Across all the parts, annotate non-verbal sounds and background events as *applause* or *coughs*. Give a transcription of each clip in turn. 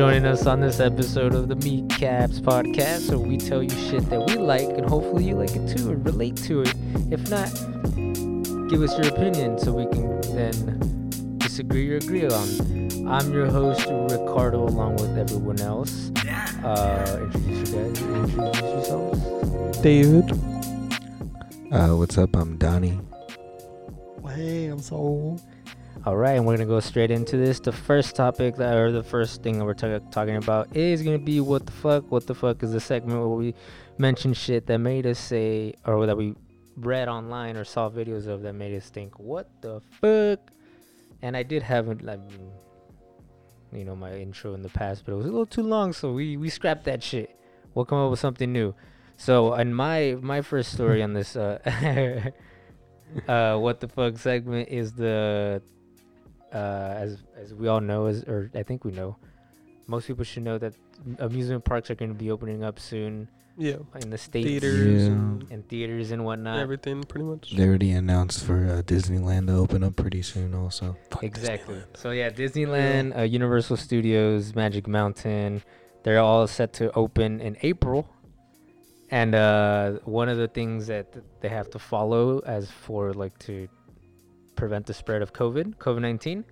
joining us on this episode of the Meat Caps podcast, where we tell you shit that we like, and hopefully you like it too and relate to it. If not, give us your opinion so we can then disagree or agree on. I'm your host Ricardo, along with everyone else. Uh, introduce you guys. Introduce yourselves. David. Uh, what's up? I'm Donnie. Hey, I'm Saul. All right, and we're gonna go straight into this. The first topic that, or the first thing that we're ta- talking about is gonna be what the fuck. What the fuck is the segment where we mention shit that made us say, or that we read online or saw videos of that made us think, what the fuck? And I did have like, you know, my intro in the past, but it was a little too long, so we we scrapped that shit. We'll come up with something new. So, in my my first story on this, uh, *laughs* uh, what the fuck segment is the uh, as as we all know, as or I think we know, most people should know that amusement parks are going to be opening up soon Yeah. in the states Theaters Yeah. and and theaters and whatnot. everything, pretty much. They already announced for uh, Disneyland to open up pretty soon, also. Fuck Exactly. Disneyland. So yeah, Disneyland, uh, Universal Studios, Magic Mountain, they're all set to open in April. And uh, one of the things that they have to follow as for like to prevent the spread of COVID, COVID nineteen,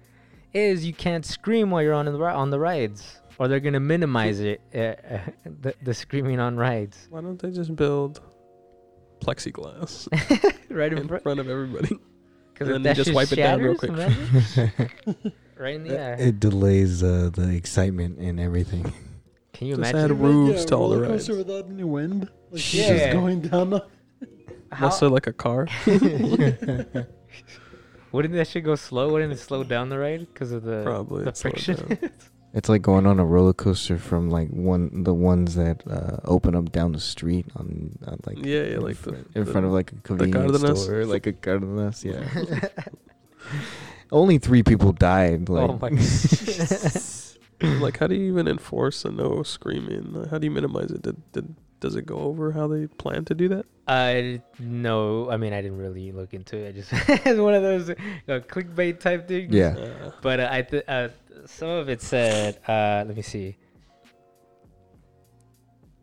is you can't scream while you're on the on the rides, or they're gonna minimize it, uh, uh, *laughs* the, the screaming on rides. Why don't they just build plexiglass *laughs* right in in front, front of everybody? because and then they just wipe it down real quick. *laughs* right in the eye. It delays uh, the excitement and everything. Can you Just imagine? add roofs to all the roller rides. coaster without any wind. Like Yeah. just going down. The, How- Must look like a car. Wouldn't that shit go slow? Wouldn't it slow down the ride because of the Probably. the it'd friction? down. *laughs* It's like going on a roller coaster from like one the ones that uh, open up down the street on, on like Yeah, yeah, in like the- front, in the- front of like a convenience Cardenas? store, like a Cardenas. Yeah. *laughs* Only three people died. Like, oh my god! *laughs* like, how do you even enforce a no screaming? Uh, How do you minimize it? Did, did does it go over how they plan to do that? I no, I mean I didn't really look into it. I just *laughs* it's one of those uh, clickbait type things. yeah. Uh, But uh, I th- uh, some of it said, uh, let me see.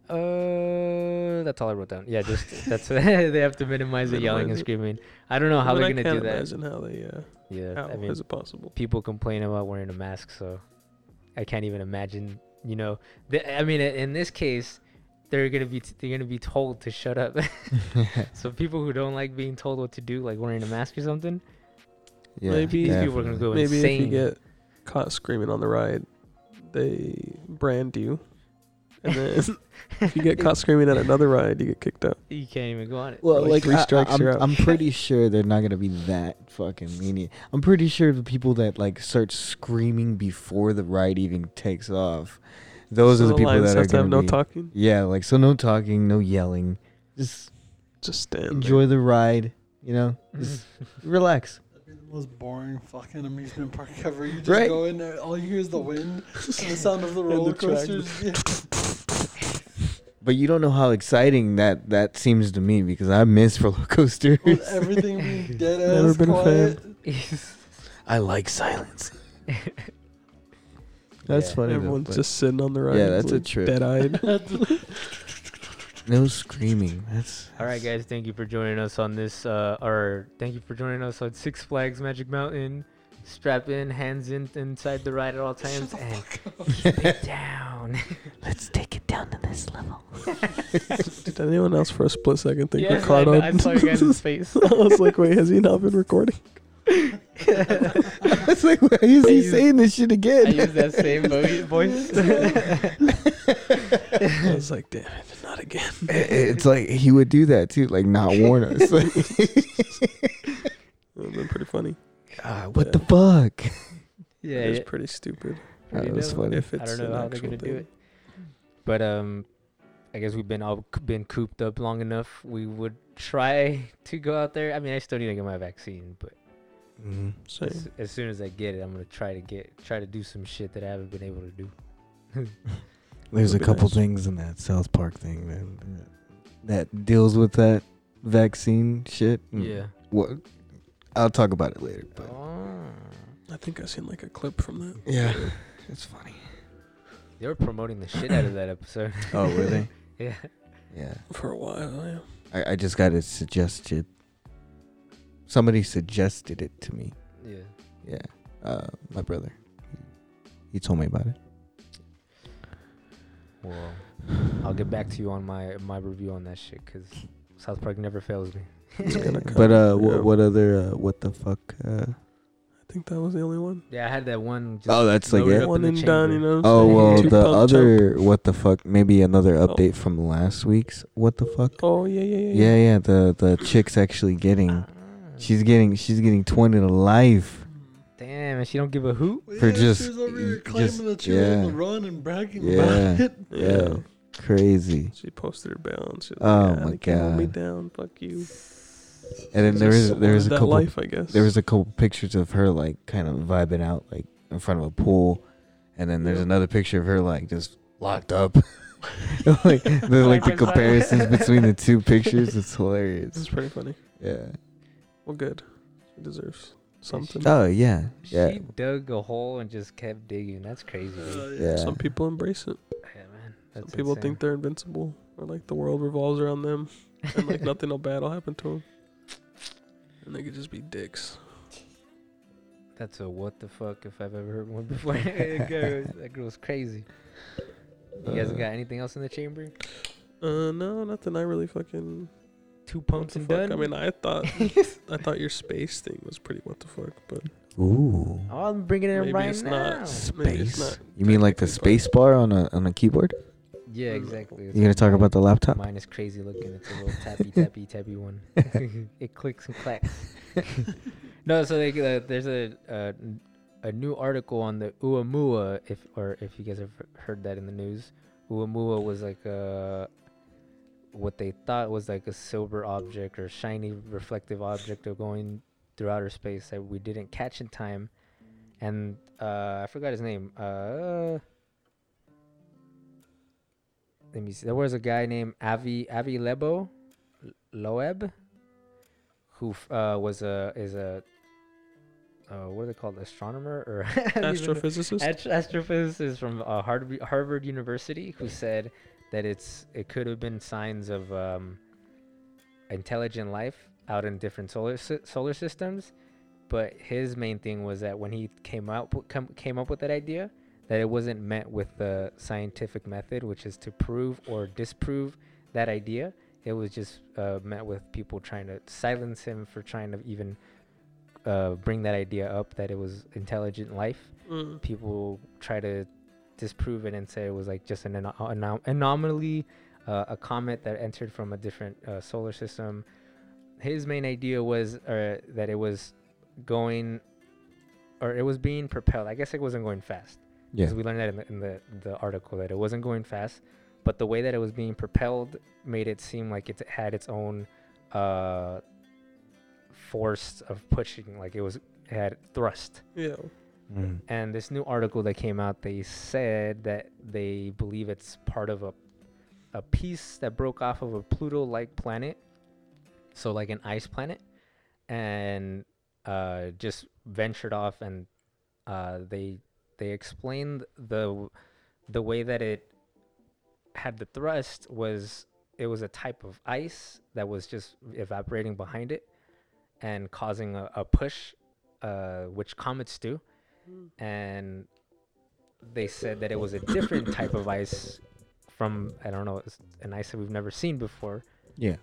Uh, that's all I wrote down. Yeah, just *laughs* that's *laughs* they have to minimize the yelling and screaming. I don't know how I mean, they're gonna can't do that. Imagine how they. Uh, Yeah, how I mean, is it possible? people complain about wearing a mask, so I can't even imagine. You know, the, I mean, in this case, they're gonna be they're gonna be told to shut up. *laughs* *laughs* so people who don't like being told what to do, like wearing a mask or something, yeah. Maybe- these people are gonna definitely. go Maybe insane. if you get caught screaming on the ride, they brand you. And then *laughs* if you get caught screaming at another ride, you get kicked out. you can't even go on it. Well, Like like, three I- strikes, I, you're am out. I'm pretty sure they're not gonna be that fucking lenient. I'm pretty sure the people that like start screaming before the ride even takes off, those So are the people that are have to have gonna no be. talking. Yeah, like so, no talking, no yelling. Just Just stand. enjoy the ride. You know, *laughs* just relax. That'd be the most boring fucking amusement park *laughs* ever. You just Right. go in there, all you hear is the wind *laughs* and the sound of the And the roller track. coasters. But you don't know how exciting that that seems to me because I miss roller coasters. With everything being dead Never ass been a quiet. I like silence. That's Yeah. funny. though, Everyone's but just sitting on the ride. Yeah, that's a trip. Dead eyed. *laughs* no screaming. That's All right, guys, thank you for joining us on this, uh, or thank you for joining us on Six Flags Magic Mountain. Strap in, hands in inside the ride at all times, and keep it *laughs* down. *laughs* Let's take it down to this level. Did anyone else for a split second think Yes, Ricardo? know, I saw you guys' face. I was like, wait, has he not been recording? *laughs* It's like, why is I he used- saying this shit again? I use that same vo- *laughs* voice. *laughs* I was like, damn it, not again. I- it's like he would do that too, like not warn us. Like, That would have been pretty funny. ah, what the fuck? yeah, it was yeah. pretty stupid. pretty That was dumb. funny. If it's I don't know an how they're actual gonna do thing. it. But um, I guess we've been all c- been cooped up long enough. We would try to go out there. I mean, I still need to get my vaccine, but Mm-hmm. Same. as, as soon as I get it, I'm gonna try to get try to do some shit that I haven't been able to do. *laughs* There's a couple nice. things in that South Park thing, man, that deals with that vaccine shit. Mm. Yeah. What? I'll talk about it later. But Oh. I think I seen like a clip from that. yeah, it's funny. They were promoting the shit out of that episode. Oh, were they? *laughs* yeah. Yeah. For a while, yeah. I, I just got it suggested. Somebody suggested it to me. Yeah. Yeah. Uh, my brother. He, he told me about it. Well, I'll get back to you on my my review on that shit because South Park never fails me. *laughs* It's gonna come. But uh, Yeah. what, what other uh, what the fuck? Uh, I think that was the only one. Yeah, I had that one. Just Oh, that's like it? One and done, you know. oh well, *laughs* the pump other what the fuck? Maybe another Oh. update from last week's what the fuck? jump. Oh yeah, yeah, yeah. Yeah, yeah. The the chick's actually getting. *clears throat* She's getting. She's getting twenty to life. Damn, and she don't give a hoot. For yeah, just- she was over here just- that she was on yeah. the run and bragging Yeah. about it. Yeah. Crazy. She posted her balance. She was Oh, yeah, my they can't hold me God. down. Fuck you. And then there is there was a wanted couple life, I guess. there was a couple pictures of her like kind of vibing out like in front of a pool, and then there's Yeah. another picture of her like just locked up. *laughs* *laughs* like the like the Side by side. comparisons between the two pictures, it's hilarious. It's pretty funny. Yeah. Well, good. She deserves something. Oh yeah, yeah, She dug a hole and just kept digging. That's crazy. Uh, dude. yeah. Some people embrace it. Yeah, man. Some people insane. think they're invincible, or like the world revolves around them, and like *laughs* nothing no bad will happen to them. And they could just be dicks. That's a what the fuck if I've ever heard one before. *laughs* that, girl, that girl's crazy. You guys Uh, got anything else in the chamber? Uh, no, nothing. I really fucking. Two What pumps the and fuck? done. I mean, I thought *laughs* I thought your space thing was pretty what the fuck, but Ooh. oh, I'm bringing it in maybe right it's now. not. Maybe it's Space. not You mean like the technically space bar on a on a keyboard? Yeah, exactly. You gonna talk about the laptop? Mine is crazy looking. It's a little tappy tappy tappy one. *laughs* *laughs* it clicks and clacks. no, so like, uh, there's a uh, n- a new article on the Uamua, if or if you guys have heard that in the news. Uamua was like a what they thought was like a silver object or shiny reflective object of going through outer space that we didn't catch in time, and uh, I forgot his name. Uh, let me see. There was a guy named Avi Avi Lebo, Loeb, who uh, was a is a uh, what are they called astronomer or *laughs* I don't even know. astrophysicist. Ast- astrophysicist from uh, Harvard Harvard University who said that it's it could have been signs of um, intelligent life out in different solar solar systems. But his main thing was that when he came out come, came up with that idea, that it wasn't met with the scientific method, which is to prove or disprove that idea. It was just uh, met with people trying to silence him for trying to even uh, bring that idea up that it was intelligent life Mm. people try to disprove it and say it was like just an ano- anom- anomaly, uh, a comet that entered from a different uh, solar system. His main idea was uh, that it was going, or it was being propelled. I guess it wasn't going fast. Yeah. We learned that in the, in the the article that it wasn't going fast, but the way that it was being propelled made it seem like it had its own uh, force of pushing, like it was it had thrust. Yeah. Mm. And this new article that came out, they said that they believe it's part of a a piece that broke off of a Pluto-like planet, so like an ice planet, and uh, just ventured off. And uh, they they explained the the way that it had the thrust was it was a type of ice that was just evaporating behind it and causing a, a push, uh, which comets do and they said that it was a different type of ice from I don't know it's an ice that we've never seen before. Yeah.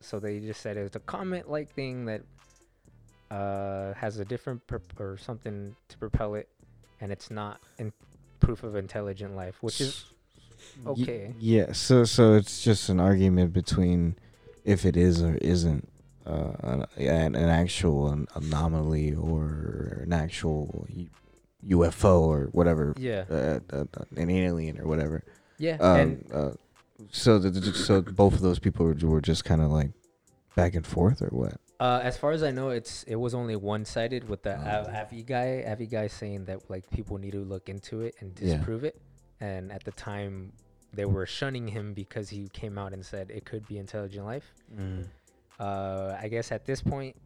So they just said it's a comet-like thing that uh, has a different prop- or something to propel it, and it's not in proof of intelligent life, which is Y- okay. yeah. So so it's just an argument between if it is or isn't uh, an, an, actual anomaly or an actual UFO or whatever, yeah, uh, uh, an alien or whatever. yeah, Um, and uh, so the, so both of those people were, were just kind of like back and forth or what? Uh, as far as I know, it's it was only one sided with the Oh. Avi guy. Avi guy saying that like people need to look into it and Yeah. disprove it. And at the time, they were shunning him because he came out and said it could be intelligent life. Uh, I guess at this point,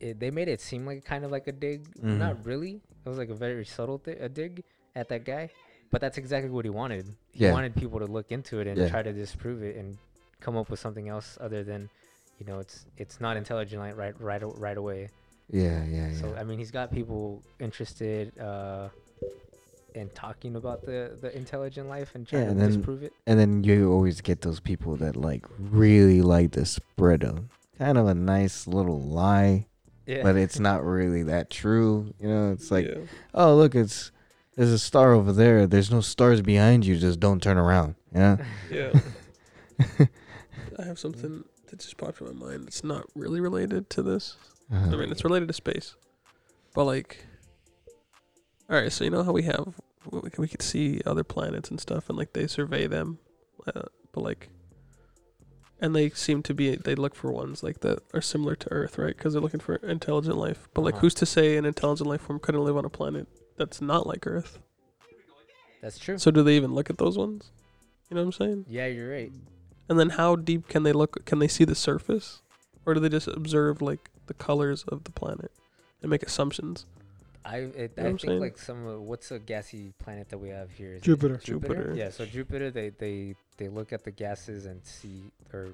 it, they made it seem like kind of like a dig. Mhm. Not really. It was like a very subtle thi- a dig at that guy. but that's exactly what he wanted. He Yeah. wanted people to look into it and Yeah. try to disprove it and come up with something else other than, you know, it's it's not intelligent right right right away. Yeah, yeah, yeah. So I mean, he's got people interested uh, in talking about the the intelligent life and trying Yeah, to and then- disprove it. and then you always get those people that like really like to spread a kind of a nice little lie, Yeah. but it's not really that true. You know, it's like, yeah. oh look, it's there's a star over there. There's no stars behind you. Just don't turn around. Yeah. *laughs* Yeah. I have something that just popped in my mind. It's not really related to this. Uh-huh. I mean, it's related to space, but like, all right. So you know how we have we can, could see other planets and stuff, and like they survey them, uh, but like, and they seem to be they look for ones like that are similar to Earth, right? Because they're looking for intelligent life. But like, Uh-huh. who's to say an intelligent life form couldn't live on a planet that's not like Earth? That's true. So do they even look at those ones? You know what I'm saying? yeah, you're right. And then how deep can they look? Can they see the surface, or do they just observe like the colors of the planet and make assumptions? I it, know I think saying? like some of what's a gassy planet that we have here? Is it Jupiter. Jupiter. Yeah, so Jupiter, they they they look at the gases and see, or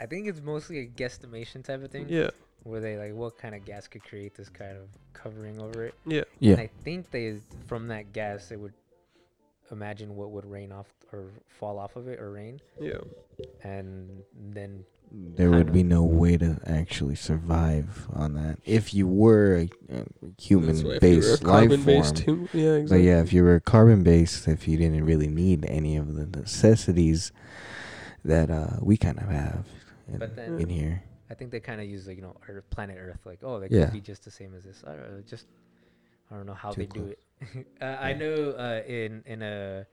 I think it's mostly a guesstimation type of thing. Yeah, Where they like, what kind of gas could create this kind of covering over it? yeah, Yeah. And I think they from that gas they would imagine what would rain off or fall off of it or rain, yeah. and then There would be no way to actually survive on that if you were a, a That's why if you were a human-based life form. carbon-based too. yeah, But exactly. yeah, if you were carbon based, if you didn't really need any of the necessities that uh, we kind of have in, But then- in here. I think they kind of use like you know Earth, planet Earth, like oh they Yeah. could be just the same as this. I don't know, just I don't know how Too they do it. *laughs* uh, I know uh, in in a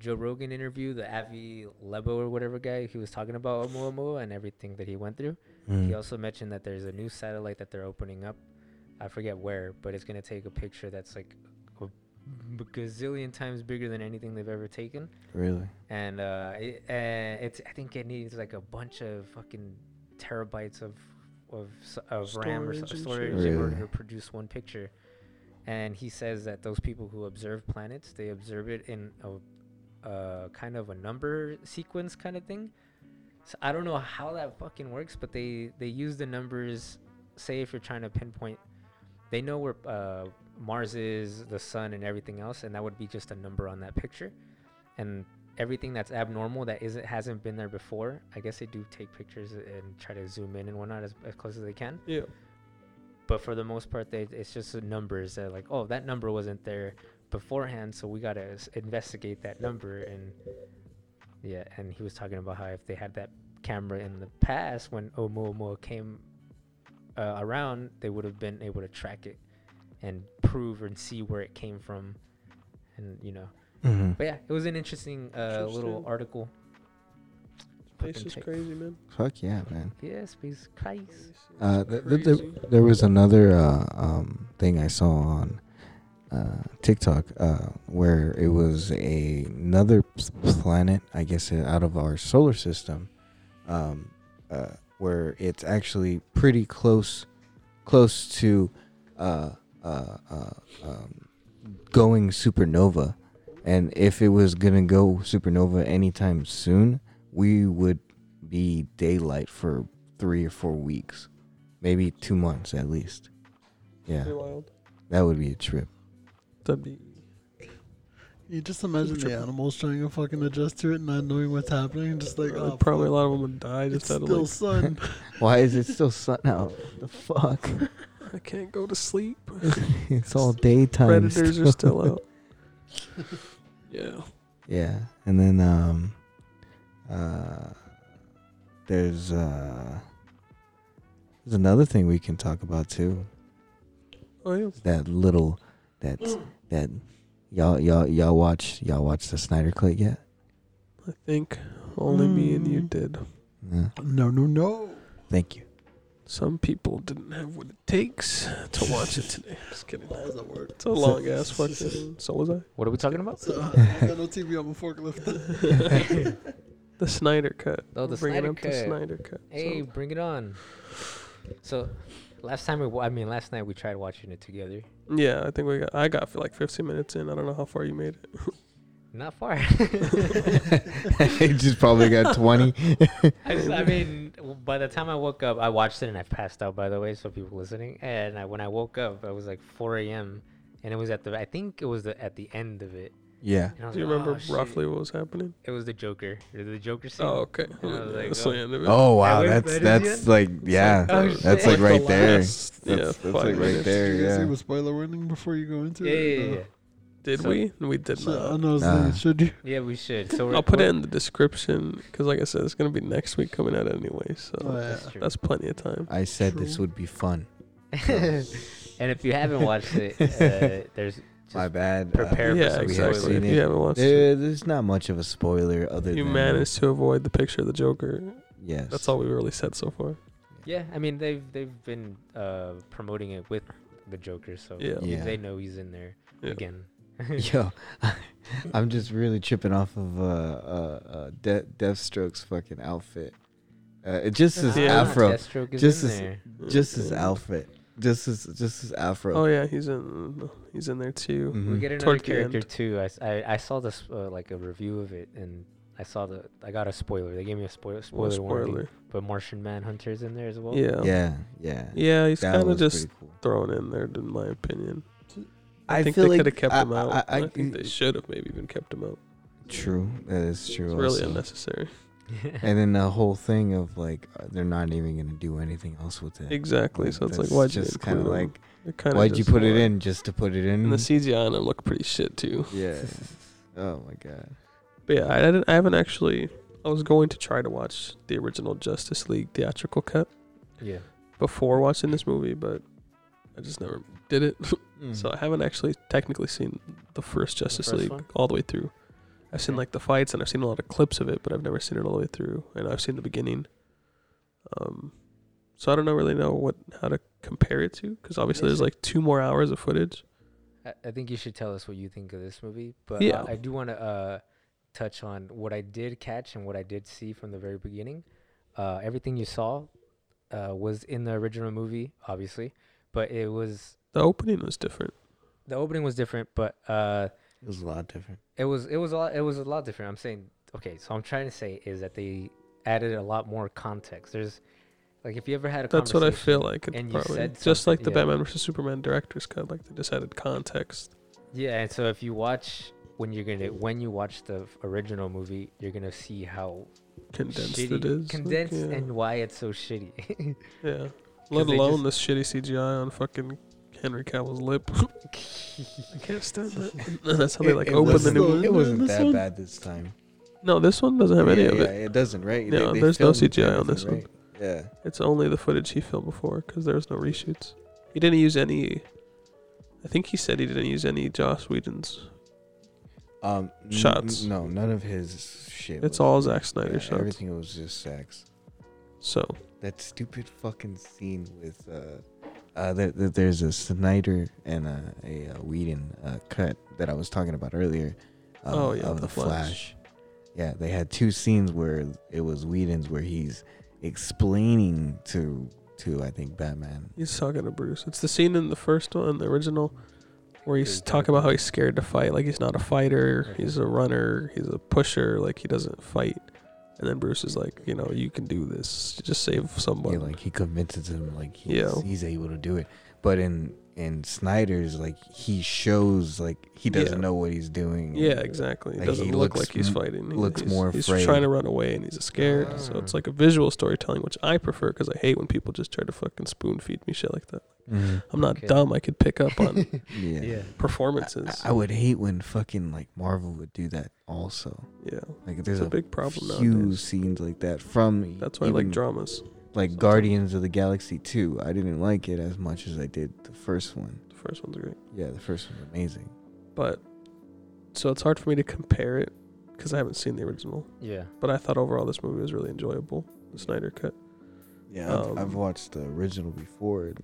Joe Rogan interview, the Avi Lebo or whatever guy, he was talking about Oumuamua and everything that he went through. Mm. He also mentioned that there's a new satellite that they're opening up. I forget where, but it's gonna take a picture that's like a gazillion times bigger than anything they've ever taken Really? and uh, it, uh, it's I think it needs like a bunch of fucking terabytes of of s- of RAM or Storage so- storage in order to produce one picture. And he says that those people who observe planets, they observe it in a uh, kind of a number sequence kind of thing. So I don't know how that fucking works, but they they use the numbers. Say if you're trying to pinpoint, they know where uh, Mars is, the sun, and everything else, and that would be just a number on that picture. And everything that's abnormal that isn't hasn't been there before, I guess they do take pictures and try to zoom in and whatnot as, as close as they can. yeah, But for the most part, they it's just numbers that like, oh, that number wasn't there beforehand, so we gotta s- investigate that number. And yeah, and he was talking about how if they had that camera in the past when Oumuamua came uh, around, they would have been able to track it and prove and see where it came from, and you know. Mm-hmm. But yeah, it was an interesting uh, little article. Space is check. crazy, man. Fuck yeah, man. Yeah, space Christ. Space Uh, th- th- th- crazy. there was another uh, um, thing I saw on uh, TikTok uh, where it was a, another planet, I guess, uh, out of our solar system, um, uh, where it's actually pretty close, close to uh, uh, uh, um, going supernova. And if it was gonna go supernova anytime soon, we would be daylight for three or four weeks, maybe two months at least. Yeah, wild. that would be a trip. That'd be You just imagine the animals trying to fucking adjust to it, and not knowing what's happening, just like oh, probably a lot of them would die It's just out of still like sun. *laughs* *laughs* Why is it still sun out? The fuck? I can't go to sleep. *laughs* it's all daytime. Predators are still out. yeah. Yeah, and then um, uh, there's uh, there's another thing we can talk about too. Oh yeah. That little that that y'all y'all y'all watch y'all watch the Snyder Cut yet? I think only me and you Mm. did. Yeah. no, no, no. Thank you. Some people didn't have what it takes to watch it today. Just kidding. How does that work? It's a long ass fucking. *laughs* So was I. What are we talking about? So, I got no TV on my forklift. *laughs* *laughs* The Snyder cut. Oh, the Bringing Snyder up the Cut. Snyder cut. Hey, So, bring it on. So, last time we, wa- I mean, last night we tried watching it together. Yeah, I think we got. I got for like 15 minutes in. I don't know how far you made it. *laughs* Not far. *laughs* he just probably got *laughs* 20. I, just, I mean, by the time I woke up, I watched it and I passed out. By the way, so people listening. And I, when I woke up, it was like 4 a.m. and it was at the. I think it was the, at the end of it. Yeah. And I was Do you like, remember "Oh, shit." roughly what was happening? It was the Joker. The Joker scene. Oh, okay. I was like, That's the oh. end of it. Oh wow, wait, that's that is that's the like yeah, Oh, that's like right the there. last, That's, yeah, that's five like right minutes. there. Did you guys Yeah. see the spoiler warning before you go into Yeah, it? yeah, No. yeah. Did So- we? We did So, I not. know. Nah. Should you? Yeah, we should. So we're, I'll put it in the description because, like I said, it's gonna be next week coming out anyway. So Oh, yeah. That's true. that's plenty of time. I said this True. would be fun. *laughs* and if you haven't watched it, *laughs* uh, there's just My bad. prepare uh, for yeah, some exactly. seen If you haven't watched it, there's not much of a spoiler other you than managed to avoid the picture of the Joker. Yes. That's all we've really said so far. Yeah, I mean they've they've been uh, promoting it with the Joker, so Yeah. Yeah. they know he's in there Yeah. again. *laughs* Yo, *laughs* I'm just really tripping off of uh, uh, uh De- Deathstroke's fucking outfit. Uh, it just his Yeah. afro, Deathstroke is just in as- there. just his outfit, just his just his afro. Oh yeah, he's in. He's in there too. We Mhm. get another Toward the character end. too. I saw this uh, like a review of it, and I saw the I got a spoiler. They gave me a spoiler Well, spoiler, warning. But Martian Manhunter's in there as well. Yeah. Yeah, yeah. Yeah, he's kind of just cool. thrown in there, in my opinion. I, I think feel they like could have kept I- him out. I- I, I- think they should have maybe even kept him out. True, that is true. It's really unnecessary. *laughs* And then the whole thing of like uh, they're not even gonna do anything else with it. Exactly. So it's like, why'd you just kind of like kinda why'd you just put it in just to put it in? And the CGI on him looked pretty shit too. *laughs* yeah. oh my god. But yeah, I didn't. I haven't actually. I was going to try to watch the original Justice League theatrical cut yeah. before watching this movie, but I just never did it. *laughs* Mm. so I haven't actually technically seen the first Justice first League one? all the way through. I've seen like the fights and I've seen a lot of clips of it, but I've never seen it all the way through. And I've seen the beginning. Um, so I don't know really know what how to compare it to because obviously there's like two more hours of footage. I, I think you should tell us what you think of this movie. But Yeah. uh, I do want to uh, touch on what I did catch and what I did see from the very beginning. Uh, everything you saw uh, was in the original movie, obviously, but it was The opening was different. the opening was different, but uh, It was a lot different. it was it was a lot, it was a lot different. I'm saying okay, so I'm trying to say is that they added a lot more context. There's like if you ever had a That's what I feel like. It's and you probably said just like the yeah. Batman vs Superman director's cut. Like they just added context. Yeah, and so if you watch when you're gonna when you watch the original movie, you're gonna see how Condensed shitty, it is. like, condensed, yeah. and why it's so shitty. *laughs* yeah. *laughs* Let they alone this shitty CGI on fucking Henry Cavill's lip. *laughs* I can't stand that. *laughs* That's how they like it, open the new. no- it wasn't that bad this time. No, this one doesn't have any yeah, of yeah, it. it doesn't, right? No, there's no CGI on this everything, right? Yeah. It's only the footage he filmed before because there was no reshoots. He didn't use any. I think he said he didn't use any Joss Whedon's. Um, Shots. n- no, none of his shit. It's was- all Zack Snyder yeah, shots. Everything was just sex. So That stupid fucking scene with uh, uh, that that there's a Snyder and a, a, uh Whedon uh, cut that I was talking about earlier. um, Oh, yeah, of The the Flash. Flash. Yeah, they had two scenes where it was Whedon's where he's explaining to to I think Batman. he's talking to Bruce. It's the scene in the first one, the original, where he's He's talking about how he's scared to fight. Like he's not a fighter. He's a runner. He's a pusher. Like he doesn't fight. And then Bruce is like, you know, you can do this. Just save someone. Yeah, like he convinces him like he's, Yeah. he's able to do it. But in in Snyder's like he shows like he doesn't Yeah. know what he's doing. Yeah, exactly. It Like, doesn't he look looks like he's fighting. He- looks he's, more He's afraid. trying to run away and he's scared. So it's like a visual storytelling, which I prefer because I hate when people just try to fucking spoon feed me shit like that. Mhm. I'm not Okay. dumb. I could pick up on *laughs* Yeah. yeah. performances. I, I would hate when fucking like Marvel would do that also. yeah, Like there's a a, big problem few nowadays. scenes like that from That's why I like dramas. Like sometimes. Guardians of the Galaxy 2. I didn't like it as much as I did the first one. The first one's great, Yeah, the first one's amazing. but so it's hard for me to compare it because I haven't seen the original. Yeah. But I thought overall this movie was really enjoyable. The Snyder cut. Yeah, I've, Um, I've watched the original before. And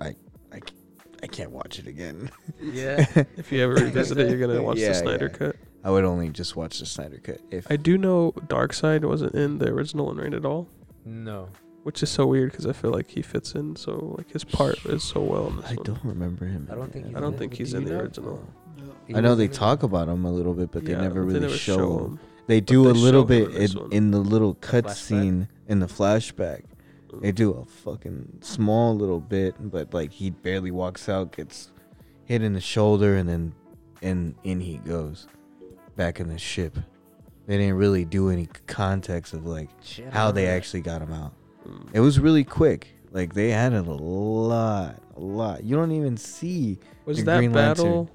I, I, c- I can't watch it again. Yeah. *laughs* *laughs* If you ever revisit it, you're gonna watch Yeah, the Snyder yeah. cut. I would only just watch the Snyder cut if I do know Darkseid wasn't in the original one right at all. No. which is so weird because I feel like he fits in so like his part is so well in this I one. don't remember him. I don't think he's I don't in think it. he's Do in you the know? original. He I know was they in it. talk about him a little bit, but they Yeah, never but really never show him. him. They But do they a little show him bit in this in, one. in the little cut flashback? scene in the flashback. They do a fucking small little bit, but like he barely walks out, gets hit in the shoulder, and then and in he goes back in the ship. They didn't really do any context of like Shit, how they actually got him out. Mm. It was really quick. Like they added a lot, a lot. You don't even see. Was the that Green Lantern. battle?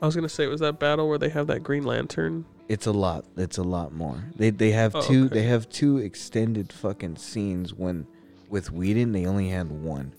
I was gonna say, was that battle where they have that Green Lantern? It's a lot. It's a lot more. They they have Oh, two. okay. They have two extended fucking scenes. When with Whedon, they only had one.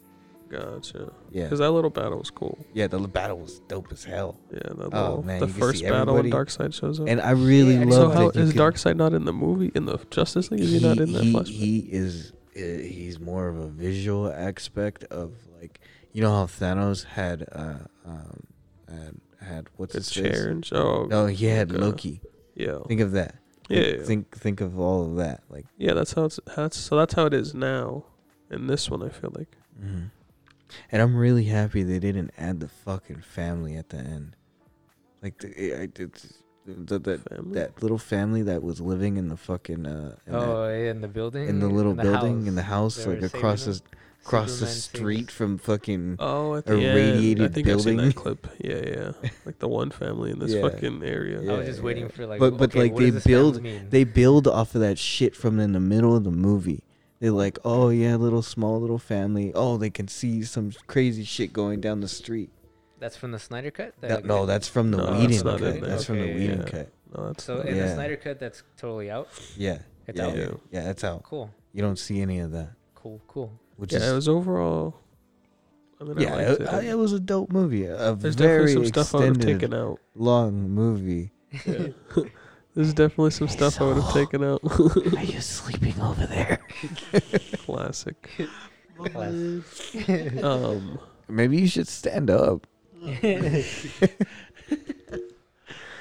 Gotcha. Yeah, Because that little battle was cool. yeah. The battle was dope as hell. Yeah, that Oh, man, the first battle when Darkseid shows up. And I really Yeah, I so love how is can- Darkseid not in the movie in the Justice League? Is he, not in that he, flashback? he is. uh, He's more of a visual aspect of like you know how Thanos had uh um had had what's the his chair and oh No, he had okay. Loki. yeah, Think of that. yeah, Think, yeah. think think of all of that. Like yeah. That's how it's that's so that's how it is now. In this one, I feel like Mhm. And I'm really happy they didn't add the fucking family at the end. Like the, I did the, the, that little family that was living in the fucking uh in, Oh, yeah, in the building. in the little building in the house They like across the across the street from fucking oh, a the end, I radiated think I've seen building. that clip. Yeah, yeah. *laughs* Like the one family in this Yeah. fucking area. I was Yeah, just waiting for like. But- but, okay, like, they does this family build- they build off of that shit from in the middle of the movie. They're like, oh yeah, little small little family. Oh, they can see some crazy shit going down the street. That's from the Snyder cut. That, That, no, that's from the No, that's Whedon cut. in there. That's from the Okay, Whedon yeah. cut. No, that's So in Yeah. the Snyder cut, that's totally out. Yeah, It's yeah, out. yeah, yeah. That's out. Cool, You don't see any of that, cool, cool. which yeah, is it was overall. I mean, yeah, I it, it. I- it was a dope movie. A There's very definitely some stuff I would have extended, taken out. long movie. Yeah. *laughs* There's definitely some Hey, stuff I would have taken out. *laughs* Are *laughs* you sleeping over there? *laughs* Classic. Class. Um, Maybe you should stand up. Can't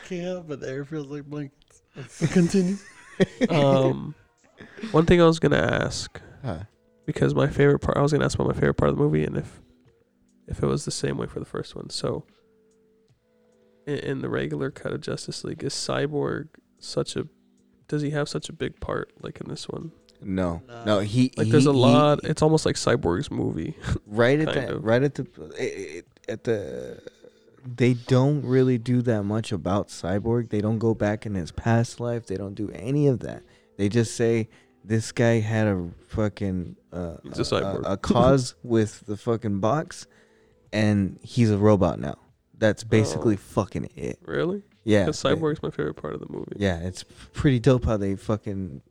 help it. The air feels like blankets. Continue. um, one thing I was gonna ask Huh. because my favorite part, I was gonna ask about my favorite part of the movie and if if it was the same way for the first one. So, in, in the regular cut of Justice League, is Cyborg such a does he have such a big part like in this one? No, Nah. no. He Like, he- there's a he- lot. It's almost like Cyborg's movie. *laughs* right at kind the of. right at the it, it, at the they don't really do that much about cyborg they don't go back in his past life they don't do any of that they just say this guy had a fucking uh, He's a cyborg. a, cause *laughs* with the fucking box and he's a robot now that's basically Oh. fucking it really? Yeah Because they- Cyborg's my favorite part of the movie. yeah it's pretty dope how they fucking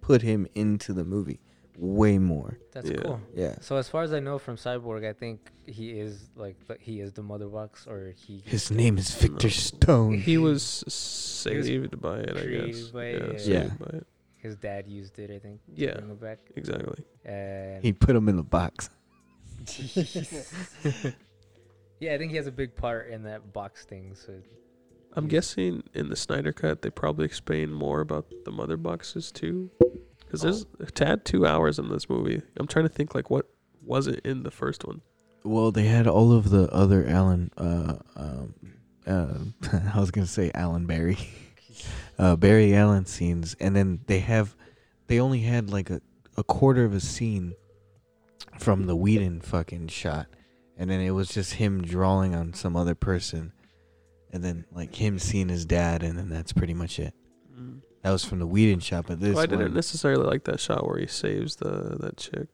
put him into the movie way more That's Yeah. cool. yeah So as far as I know from Cyborg, I think he is like he is the mother box, or he his name is victor No. stone He was saved by it, I guess. by yeah, it, yeah. by it. his dad used it. I think. Yeah. Bring him back. Exactly. And he put him in the box *laughs* *laughs* yeah, I think he has a big part in that box thing. So I'm guessing in the Snyder cut they probably explain more about the mother boxes too, because there's a tad two hours in this movie. I'm trying to think like what wasn't in the first one. Well, they had all of the other Alan. Uh, um, uh, *laughs* I was gonna say Alan Barry, *laughs* uh, Barry Allen scenes, and then they have, they only had like a, a quarter of a scene from the Whedon fucking shot, and then it was just him drawing on some other person, and then like him seeing his dad, and then that's pretty much it. That was from the Whedon shot, but this Well, I didn't one- necessarily like that shot where he saves the that chick.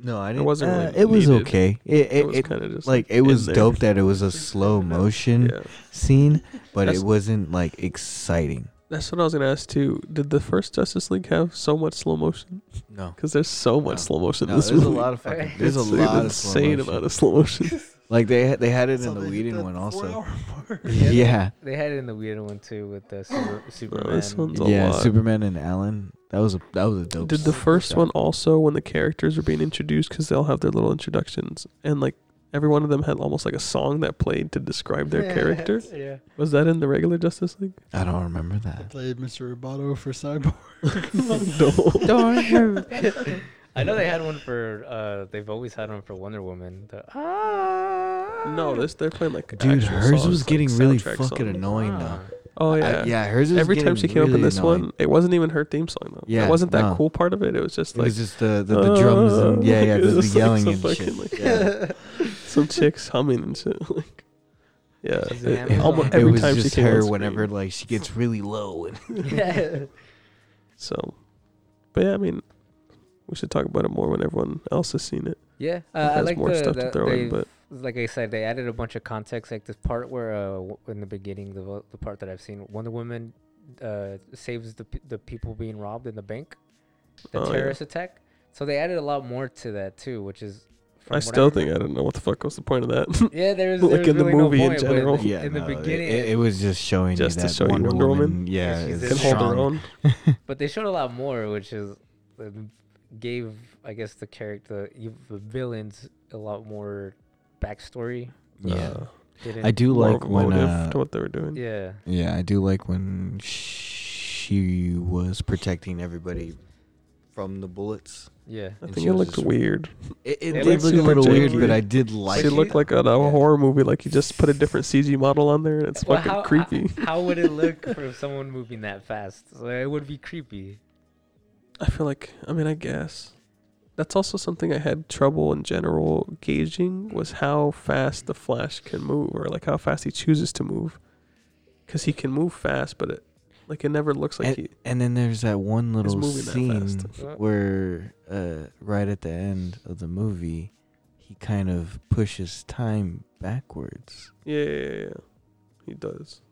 no, I didn't. wasn't uh, really it was needed. okay. It It, it, was kind of just like it was there. dope that it was a *laughs* slow motion Yeah, scene, but That's- it wasn't like exciting. that's what I was gonna ask too. Did the first Justice League have so much slow motion? No, *laughs* Because there's so much No. slow motion no in this there's a lot of fucking. There's a lot an of slow insane motion. amount of slow motion. *laughs* Like they had, they had it So in the they Whedon one also. four-hour. Yeah, they- they had it in the weird *laughs* *laughs* one too with the super, Superman. this one's a yeah. lot. Superman and Alan. That was a that was a dope. Did the first shot. one also when the characters are being introduced because they'll have their little introductions and like every one of them had almost like a song that played to describe their *laughs* character. yeah. Was that in the regular Justice League? I don't remember I that. played Mr. Roboto for Cyborg. no. Don't hurt. I know they had one for. uh They've always had one for Wonder Woman. The, ah. No, this they're playing like Dude, hers songs, was like getting really fucking songs. annoying Ah. though. Oh I- yeah, yeah, hers was Every time she came up in this annoying. one, it wasn't even her theme song though. Yeah, it wasn't that no. cool part of it. It was just like It was just the the, the drums and yeah, yeah, the, the *laughs* was like yelling and shit. like- Yeah. *laughs* some chicks humming and shit. *laughs* Like, yeah, She's it- it almost every it was time just she came her whenever like she gets really low and yeah. So, but yeah, I mean, we should talk about it more when everyone else has seen it. Yeah, uh, It I has like more the, stuff to throw in, but- like I said, they added a bunch of context, like this part where, uh, w- in the beginning, the the part that I've seen, Wonder Woman, uh, saves the p- the people being robbed in the bank, the Oh, yeah. terrorist attack. So they added a lot more to that too, which is. I still rem- think I don't know what the fuck was the point of that. *laughs* Yeah, there's *laughs* like there's in the movie in no point, but general. yeah, in the no, it- beginning, it, it was just showing Just you to that show you Wonder, Wonder Woman, Woman. yeah, Yeah, Can hold her own. *laughs* but they showed a lot more, which is uh, gave I guess the character, the villains, a lot more backstory. Yeah, Uh, I do like when uh, to what they were doing. Yeah. Yeah, I do like when she was protecting everybody from the bullets. Yeah. I think she it looked just- weird. It, it It did looked look a super little weird, janky. but I did like she it. looked like a, a Yeah. horror movie. Like you just put a different CG model on there, and it's Well, fucking how, creepy. How, how would it look *laughs* for someone moving that fast? So it would be creepy. I feel like I mean I guess that's also something I had trouble in general gauging was how fast the Flash can move or like how fast he chooses to move, because he can move fast, but it like it never looks like and, he. and then there's that one little scene. Where, uh, right at the end of the movie, he kind of pushes time backwards. Yeah, yeah, yeah, yeah. he does.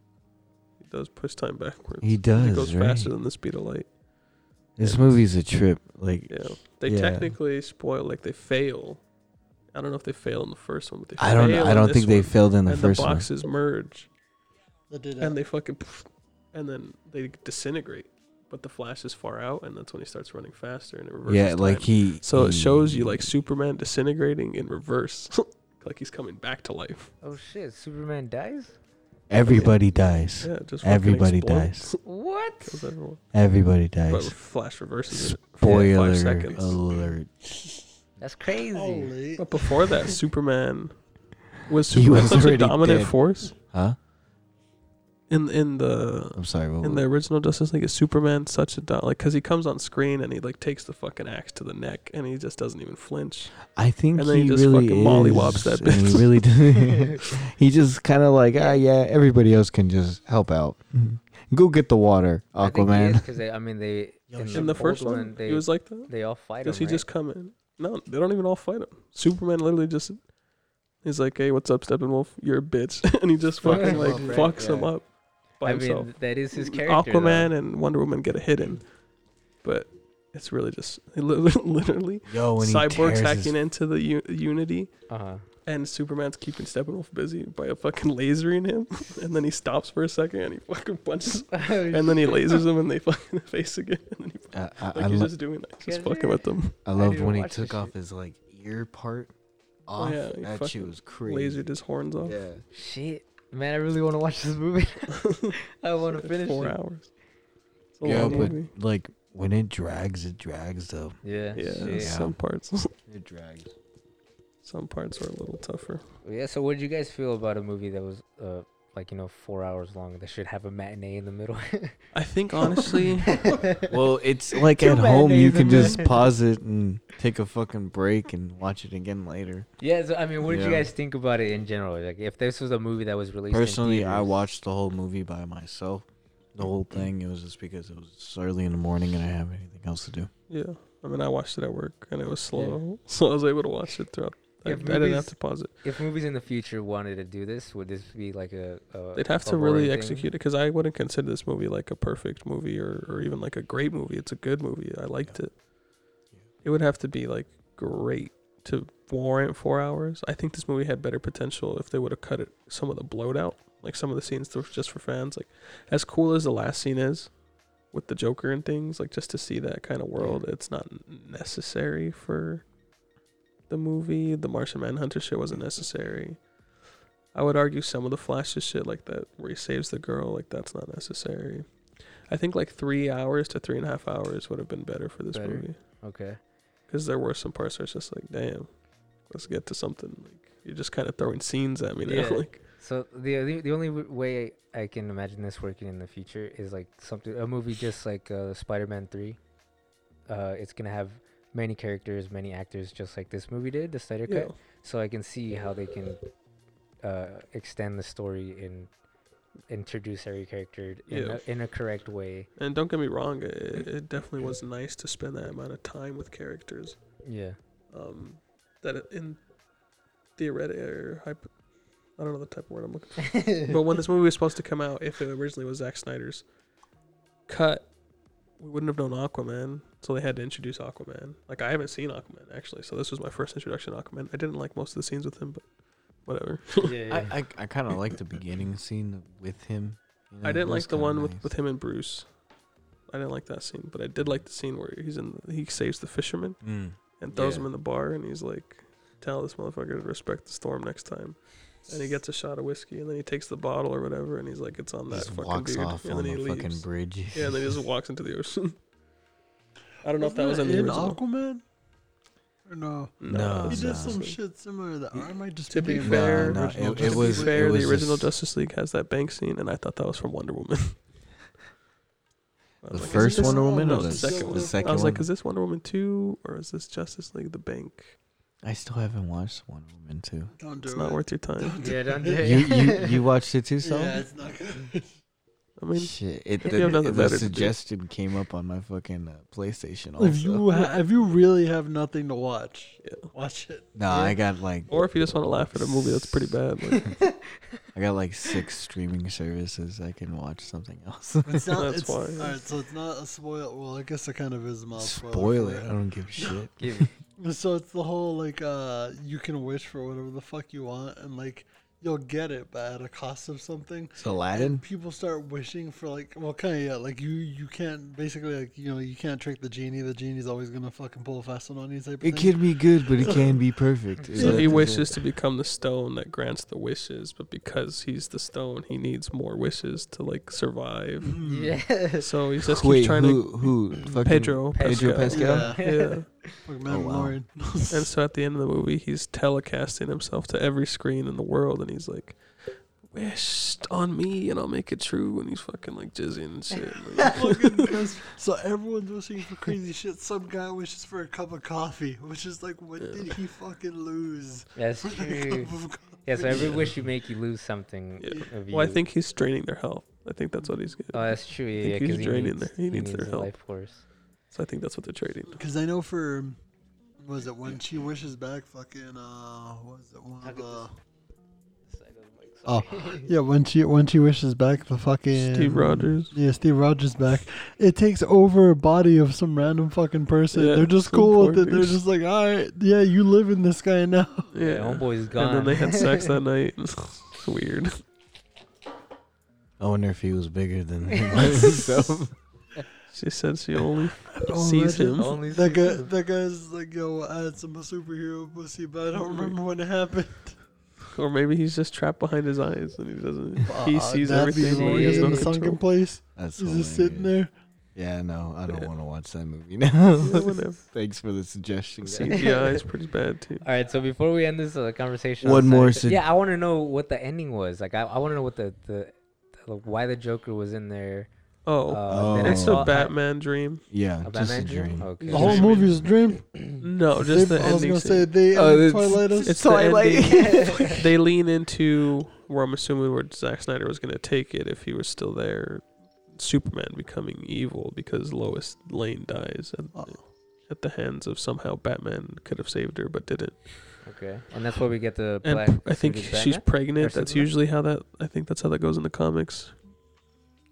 He does push time backwards. He does, He goes right? faster than the speed of light. This Yeah. movie's a trip. Like, Yeah, they Yeah. technically spoil like they fail. I don't know if they fail in the first one, but they I don't. I don't think they failed in the and first the one. boxes merge. That did and they fucking and then they disintegrate but the flash is far out and that's when he starts running faster and it reverses Yeah, like he. so it shows you like superman disintegrating in reverse *laughs* like he's coming back to life Oh shit! Superman dies. Everybody dies. yeah just fucking Everybody explodes. dies. *laughs* What? kills everyone Everybody but dies. flash reverses it for like Spoiler five seconds alert. That's crazy. Holy. but before that superman was *laughs* He superman was such a already dominant dead. force Huh? In in the I'm sorry. What, in the original Justice League, is Superman such a do- like because he comes on screen and he like takes the fucking axe to the neck and he just doesn't even flinch. I think And then he he just really fucking is. mollywobs that and he really does. *laughs* *laughs* he just kind of like, ah, yeah. Everybody else can just help out. Go get the water, Aquaman. Because *laughs* I mean, they Yo, in, the, In the first one, one, they he was like that. they all fight Does him. he just come in? No, they don't even all fight him. Superman literally just he's like, "Hey, what's up, Steppenwolf? You're a bitch," and he just fucking like Right, fucks him up by I himself. mean, that is his character. Aquaman and Wonder Woman get a hit in, but it's really just *laughs* literally Yo, Cyborg's hacking his- into the u- Unity, Uh huh. and Superman's keeping Steppenwolf busy by a fucking *laughs* lasering him, *laughs* and then he stops for a second and he fucking punches, and then he lasers him in the fucking face again, and then he I, I, like I, he's lo- just doing that, just fucking with them. I loved didn't when he took off shit. his like ear part Oh, yeah, that shit was crazy. Lasered his horns off. Yeah. Shit, man, I really want to watch this movie. *laughs* I want to Like finish four it. hours. It's a Yeah, long but movie. like when it drags, it drags though. Yeah. Yeah, shit. some parts, It *laughs* drags. some parts are a little tougher. Yeah. So, what did you guys feel about a movie that was uh like you know four hours long They should have a matinee in the middle? *laughs* I think honestly, *laughs* Well, it's like Two at home you can just there. pause it and take a fucking break and watch it again later. yeah. So, I mean, what did you guys think about it in general? Like, if this was a movie that was released, in Personally, I watched the whole movie by myself. The whole mm-hmm. thing. It was just because it was early in the morning and I didn't have anything else to do. yeah. I mean, I watched it at work and it was slow, *laughs* so I was able to watch it throughout. I, Yeah, I didn't have to pause it. If movies in the future wanted to do this, would this be like a? a They'd have a to really thing? execute it because I wouldn't consider this movie like a perfect movie or, or even like a great movie. It's a good movie. I liked it. It would have to be like great to warrant four hours. I think this movie had better potential if they would have cut it some of the bloat out, like some of the scenes were just for fans. Like as cool as the last scene is with the Joker and things, like just to see that kind of world, it's not necessary for the movie. The Martian Manhunter shit wasn't necessary. I would argue some of the Flash's shit like that, where he saves the girl, like that's not necessary. I think like three hours to three and a half hours would have been better for this Better. movie Okay. because there were some parts where it's just like, damn, let's get to something. Like you're just kind of throwing scenes at me now. Yeah. like So the the, the only way I can imagine this working in the future is like something a movie just like uh, Spider-Man Three. Uh, it's gonna have many characters, many actors, just like this movie did, the Snyder yeah, Cut. So I can see how they can uh, extend the story and introduce every character in, Yeah. a, in a correct way. and don't get me wrong, it, it definitely was nice to spend that amount of time with characters. Yeah. Um, that in theoretic or hypo, I don't know the type of word I'm looking. for. *laughs* but when this movie was supposed to come out, if it originally was Zack Snyder's cut, we wouldn't have known Aquaman, so they had to introduce Aquaman. Like I haven't seen Aquaman actually, so this was my first introduction to Aquaman. I didn't like most of the scenes with him, but whatever. *laughs* yeah, I, I, I kind of like the beginning scene with him. you know, I didn't like the kinda one with, nice. with him and Bruce. I didn't like that scene, but I did like the scene where he's in. He saves the fisherman Mm. and throws Yeah. him in the bar, and he's like, "Tell this motherfucker to respect the storm next time." And he gets a shot of whiskey, and then he takes the bottle or whatever, and he's like, "It's on that Just fucking walks dude," off and on then he the fucking leaves. bridge. Yeah, and then he just *laughs* walks into the ocean. I don't know if that was Wasn't in the original. Aquaman. Or no? No, he no. did some shit similar to that. Or I might just To be thinking fair, about no, original it- it to Justice was- be League. fair, it the original just- Justice League has that bank scene, and I thought that was from Wonder Woman. *laughs* I The like, is first this- Wonder Woman no, or the the, second the one? second I was like, is this Wonder Woman two or is this Justice League the Bank? I still haven't watched Wonder Woman too. Don't do It's it. not worth your time. yeah, don't do you, *laughs* it. you you *laughs* watched it too, so? Yeah, it's not good. I mean, Shit, it, if the, you have nothing the better to do. suggestion came up on my fucking uh, PlayStation. Also. if you ha- if you really have nothing to watch, yeah. watch it. no, I got like Or if you just want to laugh at a movie that's pretty bad, like, *laughs* I got like six streaming services. I can watch something else. It's not. That's it's, why. Alright, so it's not a spoil. Well, I guess it kind of is a mild spoiler. Spoil for it. I don't give a shit. Give- So it's the whole like uh you can wish for whatever the fuck you want and like you'll get it but at a cost of something. It's Aladdin. And people start wishing for like well kind of yeah like you you can't basically like you know you can't trick the genie the genie's always gonna fucking pull a fast one on you type of It thing. can be good, but it *laughs* can be perfect. Is so that he the- wishes to become the stone that grants the wishes, but because he's the stone, he needs more wishes to like survive. Mm. *laughs* yeah. So he just keeps Wait, trying who who fucking Pedro Pedro Pascal. Pascal? Yeah. Yeah. Fuck Oh, wow. *laughs* And so at the end of the movie, he's telecasting himself to every screen in the world, and he's like, "Wish on me, and I'll make it true." And he's fucking like jizzing and shit. *laughs* Like, *laughs* so everyone's wishing for crazy shit. Some guy wishes for a cup of coffee, which is like, what Yeah. did he fucking lose? That's true. cup of coffee? Yeah, so every wish you make, you lose something. Yeah. Of well, I think he's draining their health. I think that's what he's getting. Oh, that's true. Yeah, think because he's he draining needs, their- he needs their help. life force. So I think that's what they're trading. Because I know for, was it when she wishes back, fucking, uh, was it one of the. Oh, Yeah, when she when she wishes back the fucking Steve Rogers. Yeah, Steve Rogers back. It takes over a body of some random fucking person. Yeah, They're just some cool with it. They're just like, all right, yeah, you live in this guy now. Yeah, Yeah. homeboy's gone. and then they had sex that night. *laughs* It's weird. *laughs* I wonder if he was bigger than *laughs* himself. She said she only *laughs* sees him. Only That guy, that guy's like, yo, I had some superhero pussy, but I don't remember when it happened. *laughs* Or maybe he's just trapped behind his eyes and he doesn't. he sees that'd be everything. the and one He has he's no in the control. sunken place. That's He's just sitting hilarious. there. Yeah, no, I don't Yeah. want to watch that movie *laughs* now. Yeah, whatever. Thanks for the suggestion. guys. CGI is pretty bad too. All right, so before we end this uh, conversation, One more Snyder- sug- yeah, I want to know what the ending was. Like, I, I want to know what the, the the why the Joker was in there. Oh, Uh, then I it's Oh. a Batman dream. Yeah, A just Batman a dream. Okay. The whole movie's a dream. No, just They- the I was ending. gonna scene. say they Oh, uh, it's- Twilight us. It's Twilight. the ending. *laughs* they lean into where I'm assuming where Zack Snyder was going to take it if he was still there. Superman becoming evil because Lois Lane dies at, Oh. at the hands of somehow Batman could have saved her but didn't. Okay, and that's where we get the And black. p- I think suited she's Batman? pregnant. Or That's Superman? usually how that. I think that's how that goes in the comics.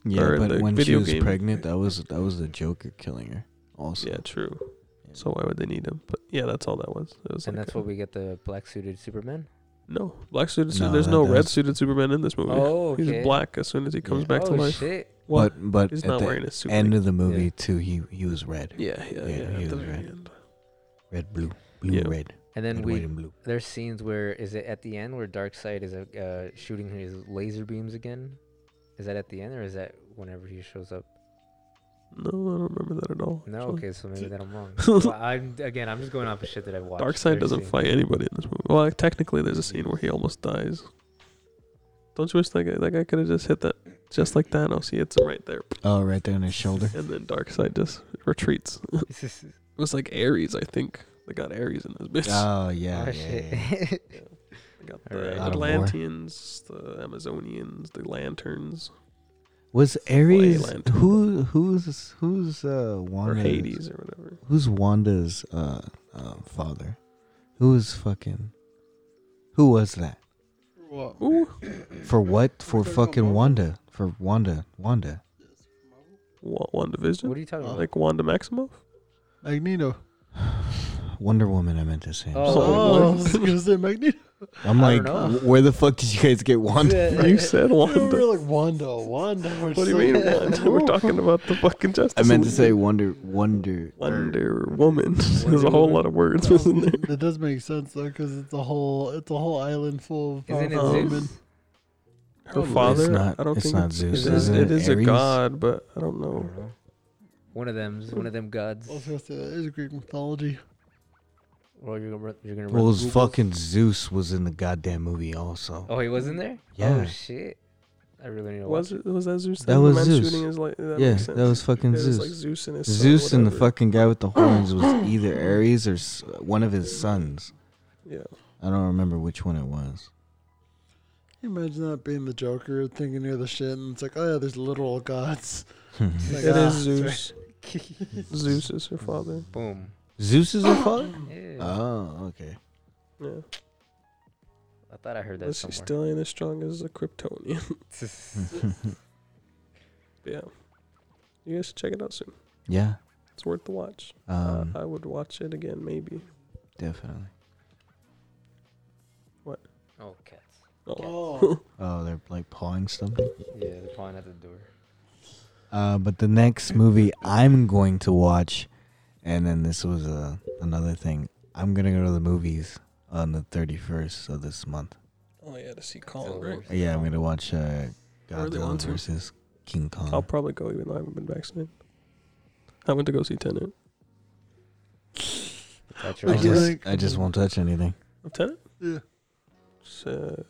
Yeah, Or but the when she was game. pregnant, that was that was the Joker killing her. Also, Yeah, true. Yeah. So why would they need him? But yeah, that's all that was. It was and like that's a- where we get the black suited Superman. no black suited. No, there's that- no that red suited Superman in this movie. Oh, *laughs* okay. He's black as soon as he comes Yeah. back oh, to life. shit. What? But but He's at not the wearing his suit. end of the movie Yeah. too, he he was red, yeah, yeah, Yeah, yeah. he was red. end. red, blue, blue, Yeah. red. And then Red, we white, and blue. there's scenes where is it at the end where Darkseid is uh, shooting his laser beams again? Is that at the end or is that whenever he shows up? No, I don't remember that at all. No, actually. okay, so maybe that I'm wrong. *laughs* Well, I'm again, I'm just going off of shit that I've watched. Darkseid There's doesn't fight anybody in this movie. Well, like, technically, there's a scene where he almost dies. Don't you wish that guy, that guy could have just hit that just like Thanos? He hits him right there, Oh, right there on his shoulder. and then Darkseid just retreats. *laughs* It was like Ares, I think. They got Ares in this bitch. Oh yeah, Oh, yeah, shit. yeah. *laughs* They got the God. Atlanteans, the Amazonians, the Lanterns, Was Ares Lantern. who who's who's uh or Wanda's Hades, or whatever. who's Wanda's uh, uh father? Who was fucking who was that? What? Ooh, For what? For talking about fucking Marvel? Wanda. For Wanda. Wanda. Wa- WandaVision? What are you talking about? Like Wanda Maximoff? Magneto. *sighs* Wonder Woman I meant to say. Oh. Oh, I was gonna say Magneto. I'm I like, don't know. Where the fuck did you guys get Wanda? You said We Wanda. were like Wanda, Wanda. We're What do you so- mean Wanda? We're talking about the fucking Justice I meant to League. say Wonder Wonder. Wonder Woman. *laughs* There's a whole Woman? lot of words missing there. That does make sense though, because it's a whole it's a whole island full of Isn't it powerful Zeus? women. Her Oh, father. It's not- I don't it's think not it's, Zeus, It is, isn't it it is a Ares? god, but I don't I know. don't know. One of them's one of them gods. I was gonna say that is Greek mythology. Well, you're gonna run- you're gonna. Well, run his fucking Zeus was in the goddamn movie also. Oh, he wasn't there. Yeah. Oh shit! I really need to Was watch it? Was that Zeus? That? The was Zeus. shooting his like. That yeah, makes sense. that was fucking Yeah, it's Zeus. like Zeus and his son, Zeus and the whatever. fucking guy with the horns was either Ares or s- one of his sons. Yeah. I don't remember which one it was. Can you imagine that being the Joker, thinking you're the shit, and it's like, oh yeah, there's literal gods. Hmm. *laughs* Like, It ah, is that's Zeus. *laughs* Zeus is her father. Boom. Zeus is her father? Yeah. Oh, okay. Yeah. I thought I heard that But she somewhere. still ain't as strong as a Kryptonian. *laughs* But yeah. You guys should check it out soon. yeah, It's worth the watch. um, uh, I would watch it again, maybe. definitely. What? Oh, cats. Oh. Oh, *laughs* Oh, they're like pawing something. Yeah, they're pawing at the door. Uh, but the next movie I'm going to watch, and then this was uh, another thing. I'm gonna go to the movies on the 31st of this month. Oh yeah, to see Colin, right? Silver. Yeah, I'm gonna watch uh, Where are they Godzilla to? versus King Kong. I'll probably go even though I haven't been vaccinated. I went to go see Tenet. I your What do you just, think? I just won't touch anything. Of Tenet? yeah. It's, uh,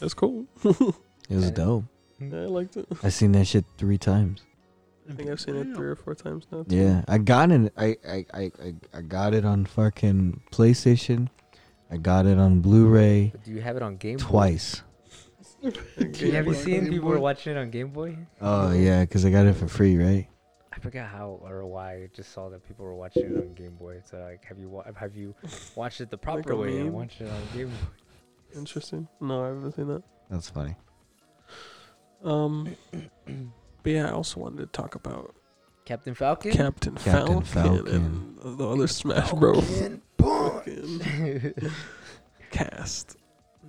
that's cool. *laughs* It was dope. Yeah, I liked it. I seen that shit three times. I think I've seen it three or four times now. too. Yeah, I got it. I, I, I, I, I got it on fucking PlayStation. I got it on Blu-ray Do you have it on Game Boy? twice. *laughs* Have you seen Boy. people were watching it on Game Boy? Oh yeah, because I got it for free, right? I forgot how or why. I just saw that people were watching it on Game Boy. So like, have you wa- have you watched it the proper a way and meme? watched it on Game Boy? Interesting. No, I haven't seen that. That's funny. Um, but yeah, I also wanted to talk about Captain Falcon. Captain, Captain Falcon, Falcon. and the other Smash Bros. Fucking *laughs* cast.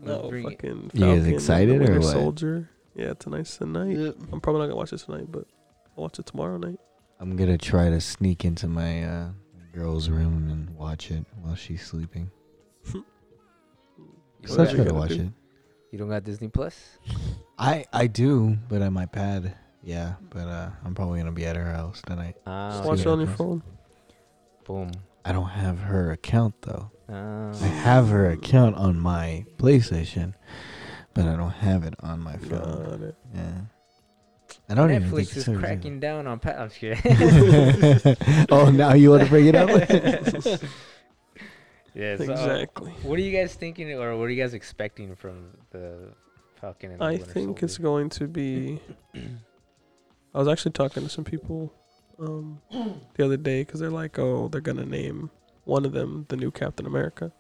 Let's No, bring it. fucking. You guys Falcon excited or Winter what? Soldier. Yeah, tonight's the night. Yep. I'm probably not gonna watch this tonight, but I'll watch it tomorrow night. I'm gonna try to sneak into my uh, girl's room and watch it while she's sleeping. You *laughs* So don't I Yeah, try you to gotta watch do. it. You don't got Disney Plus? I I do, but on my pad. Yeah, but uh, I'm probably gonna be at her house tonight. Ah, Just watch it on your phone. boom. I don't have her account though. Ah. I have her account on my PlayStation, but I don't have it on my phone. Got it. Yeah. I don't even think Netflix it's is her- cracking down on. Pa- I'm just kidding. *laughs* oh, now you want to bring it up? *laughs* yeah. So, uh, Exactly. what are you guys thinking, or what are you guys expecting from the Falcon and the I Winter think it's going to be. *clears throat* I was actually talking to some people um, *clears throat* the other day because they're like, oh, they're going to name one of them the new Captain America.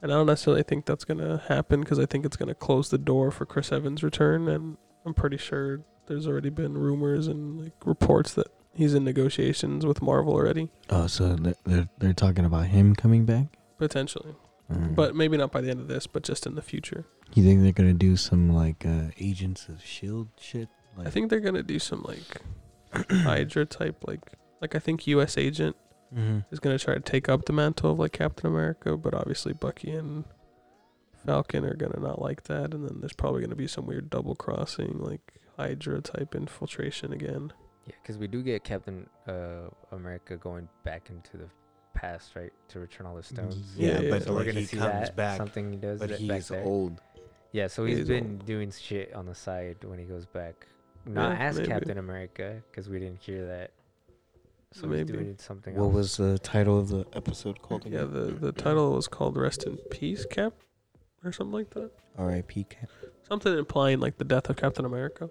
And I don't necessarily think that's going to happen because I think it's going to close the door for Chris Evans' return. And I'm pretty sure there's already been rumors and like reports that he's in negotiations with Marvel already, Oh, so they're they're, they're talking about him coming back. potentially. Mm. But maybe not by the end of this, but just in the future. you think they're gonna do some like uh, Agents of Shield shit? Like, I think they're gonna do some like *clears throat* Hydra type, like like I think U.S. Agent Mm-hmm. is gonna try to take up the mantle of like Captain America, but obviously Bucky and Falcon are gonna not like that, and then there's probably gonna be some weird double crossing, like Hydra type infiltration again. Yeah, because we do get Captain uh, America going back into the past, right, to return all the stones. Yeah, yeah. but So we're gonna he see comes that back, something he does but that back he's old. Yeah, so He he's is been old. doing shit on the side when he goes back. Not Yeah, as maybe. Captain America, because we didn't hear that. So Maybe. he's doing something What else. was the title of the episode called? Yeah, again? the the title was called "Rest in Peace, Cap," or something like that. R.I.P. Cap. Something implying like the death of Captain America.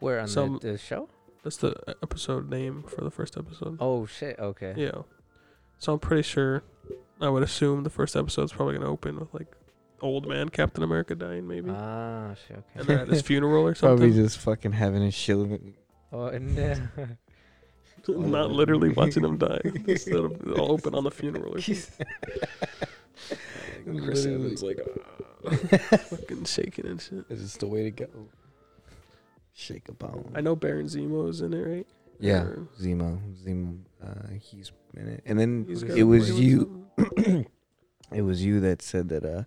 Where on some- the, the show? That's the episode name for the first episode. Oh shit! Okay. Yeah. So I'm pretty sure. I would assume the first episode's probably gonna open with like old man Captain America dying, maybe, Ah shit. Okay. and they're at his *laughs* funeral or something. Probably just fucking having a shield. oh, and uh, *laughs* Not literally watching him die. Instead of *laughs* it'll open on the funeral or something. Chris Literally. Evans like ah, fucking shaking and shit. Is this the way to go? Shake a bone. I know Baron Zemo's in it, right? Yeah, Or Zemo. Zemo. Uh, he's in it, and then It was you. *coughs* it was you that said that uh,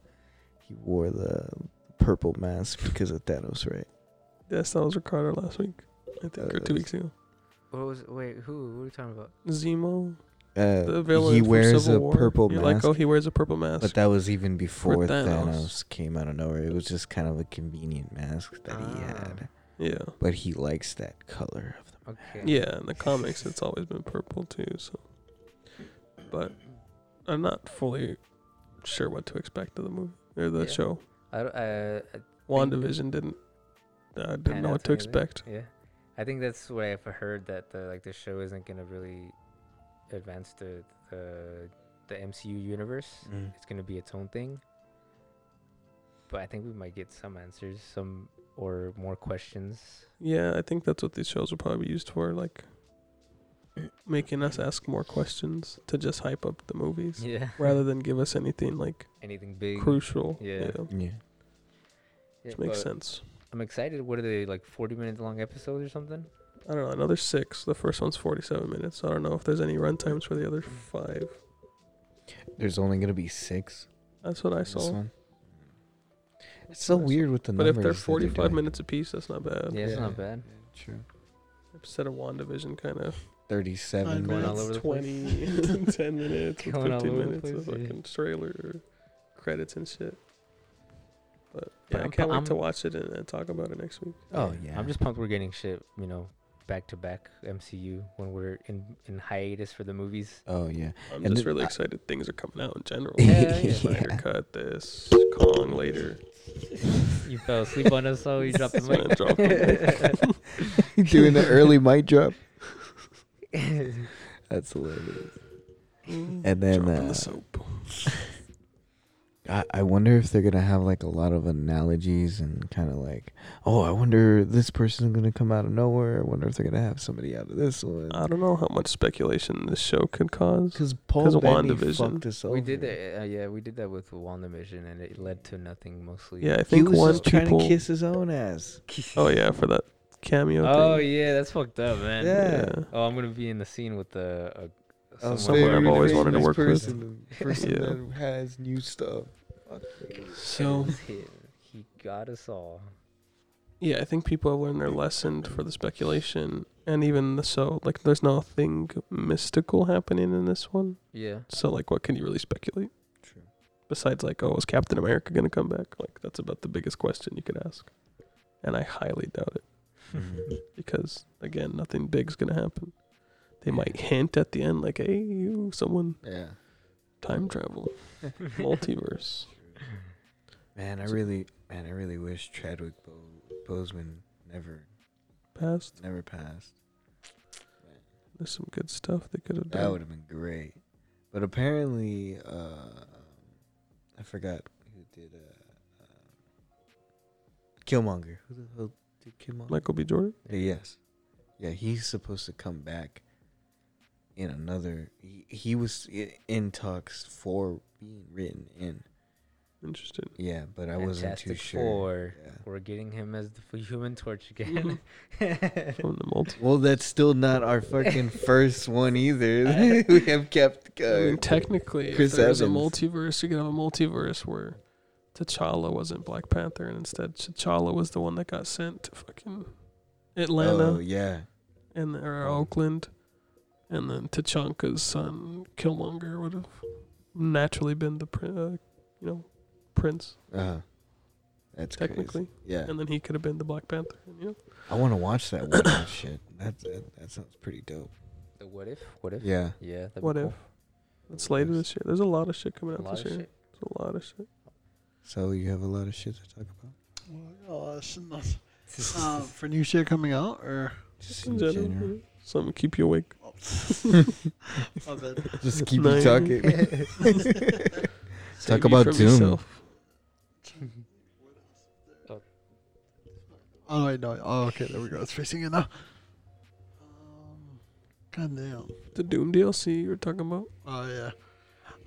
he wore the purple mask because of Thanos, right? Yes, that was Ricardo last week, I think, Uh, or two weeks ago. what was? Wait, who? What are you talking about? Zemo, Uh, the villain he from wears Civil a War. purple You're mask, like, oh, he wears a purple mask. but that was even before Thanos. Thanos. came out of nowhere. It was just kind of a convenient mask that he Ah. had, yeah, but he likes that color of the. Okay. yeah. In the comics, it's always been purple too. So, but I'm not fully sure what to expect of the movie or the Yeah. show. I, don't- I, I WandaVision didn't. I didn't know what to anything. expect. Yeah, I think that's what I've heard that the like the show isn't gonna really advance the the the MCU universe. Mm. It's gonna be its own thing. But I think we might get some answers, some or more questions. Yeah, I think that's what these shows will probably be used for, like making us ask more questions to just hype up the movies Yeah. *laughs* rather than give us anything like Anything big. crucial. Yeah. Yeah. Yeah, which makes but sense. I'm excited. What are they like? 40 minute long episodes or something? I don't know. Another six. The first one's forty-seven minutes. I don't know if there's any run times for the other five. There's only gonna be six. That's what I this saw. one. It's so weird with the But numbers. if they're that they're forty-five doing. minutes apiece, that's not bad. Yeah, it's Yeah. not bad. True. Instead of WandaVision, kind of Thirty-seven Going all minutes. over the twenty, *laughs* ten minutes, with *laughs* Going all fifteen over the minutes of place, yeah. fucking trailer credits and shit. But Yeah, yeah, I I'm can't pu- wait to I'm- watch it and, and talk about it next week. Oh yeah. I'm just pumped we're getting shit, you know, back to back MCU when we're in in hiatus for the movies. Oh yeah. I'm And just then really I- excited. Things are coming out in general. Yeah, yeah. *laughs* Snyder Yeah. cut this, Kong later. You fell asleep on us, so you dropped the Yeah, mic. drop the Doing the early mic drop. *laughs* That's hilarious. Mm, And then dropping uh, the soap. *laughs* I, I wonder if they're gonna have like a lot of analogies and kind of like, oh, I wonder this person's gonna come out of nowhere. I wonder if they're gonna have somebody out of this one. I don't know how much speculation this show could cause. Because Paul 'Cause of Bettany WandaVision. fucked us over. we did that. Uh, yeah, we did that with WandaVision, and it led to nothing mostly. Yeah, I He think was one just people. trying to kiss his own ass. Oh yeah, for that cameo. Oh thing. yeah, that's fucked up, man. Yeah. Oh, I'm gonna be in the scene with the. Uh, Oh, someone Someone I've always wanted to famous work with. person, the Person Yeah. that has new stuff. Fuck. So he, he got us all. yeah, I think people have learned their lesson for the speculation, and even the so like, there's nothing mystical happening in this one. Yeah. So like, what can you really speculate True. besides like, oh, is Captain America gonna come back? Like, that's about the biggest question you could ask, and I highly doubt it Mhm. because again, nothing big's gonna happen. They might hint at the end, like, "Hey, you, someone Yeah. time travel, multiverse." *laughs* Man, I really, man, I really wish Chadwick Bo- Boseman never, passed. never passed. Man, there's some good stuff they could have done. that would have been great. But apparently, uh, I forgot who did uh, uh, Killmonger. Who the hell did Killmonger? Michael B. Jordan. Yes. Yeah, he's supposed to come back in another. He, he was in talks for being written in Interesting. Yeah, but I wasn't too Fantastic sure. Four. Yeah. We're getting him as the Human Torch *laughs* again. From the multi. Well, that's still not our fucking *laughs* first one either. *laughs* we have kept. going. I mean, technically, Chris if there's Evans. a multiverse, you could have a multiverse where T'Challa wasn't Black Panther, and instead T'Challa was the one that got sent to fucking Atlanta oh yeah. and or Oh. Oakland, and then T'Chaka's son Killmonger would have naturally been the uh, you know prince Uh, that's technically, Crazy. Yeah. and then he could have been the Black Panther. You know, I want to watch that what if shit. That, that that sounds pretty dope. the what if? What if? Yeah. Yeah. that'd be what cool. if? It's later this year. There's a lot of shit coming out this year. shit. There's a lot of shit. So you have a lot of shit to talk about. Oh, uh, shit, not- *laughs* uh, for new shit coming out or Just In in general, general. something to keep you awake. *laughs* My bad. *laughs* Just keep Nice. you talking. Save Talk you about from Doom. yourself. Oh wait, no. Oh, okay. There we go. It's facing it now. Um, God damn. The Doom DLC you were talking about. Oh yeah,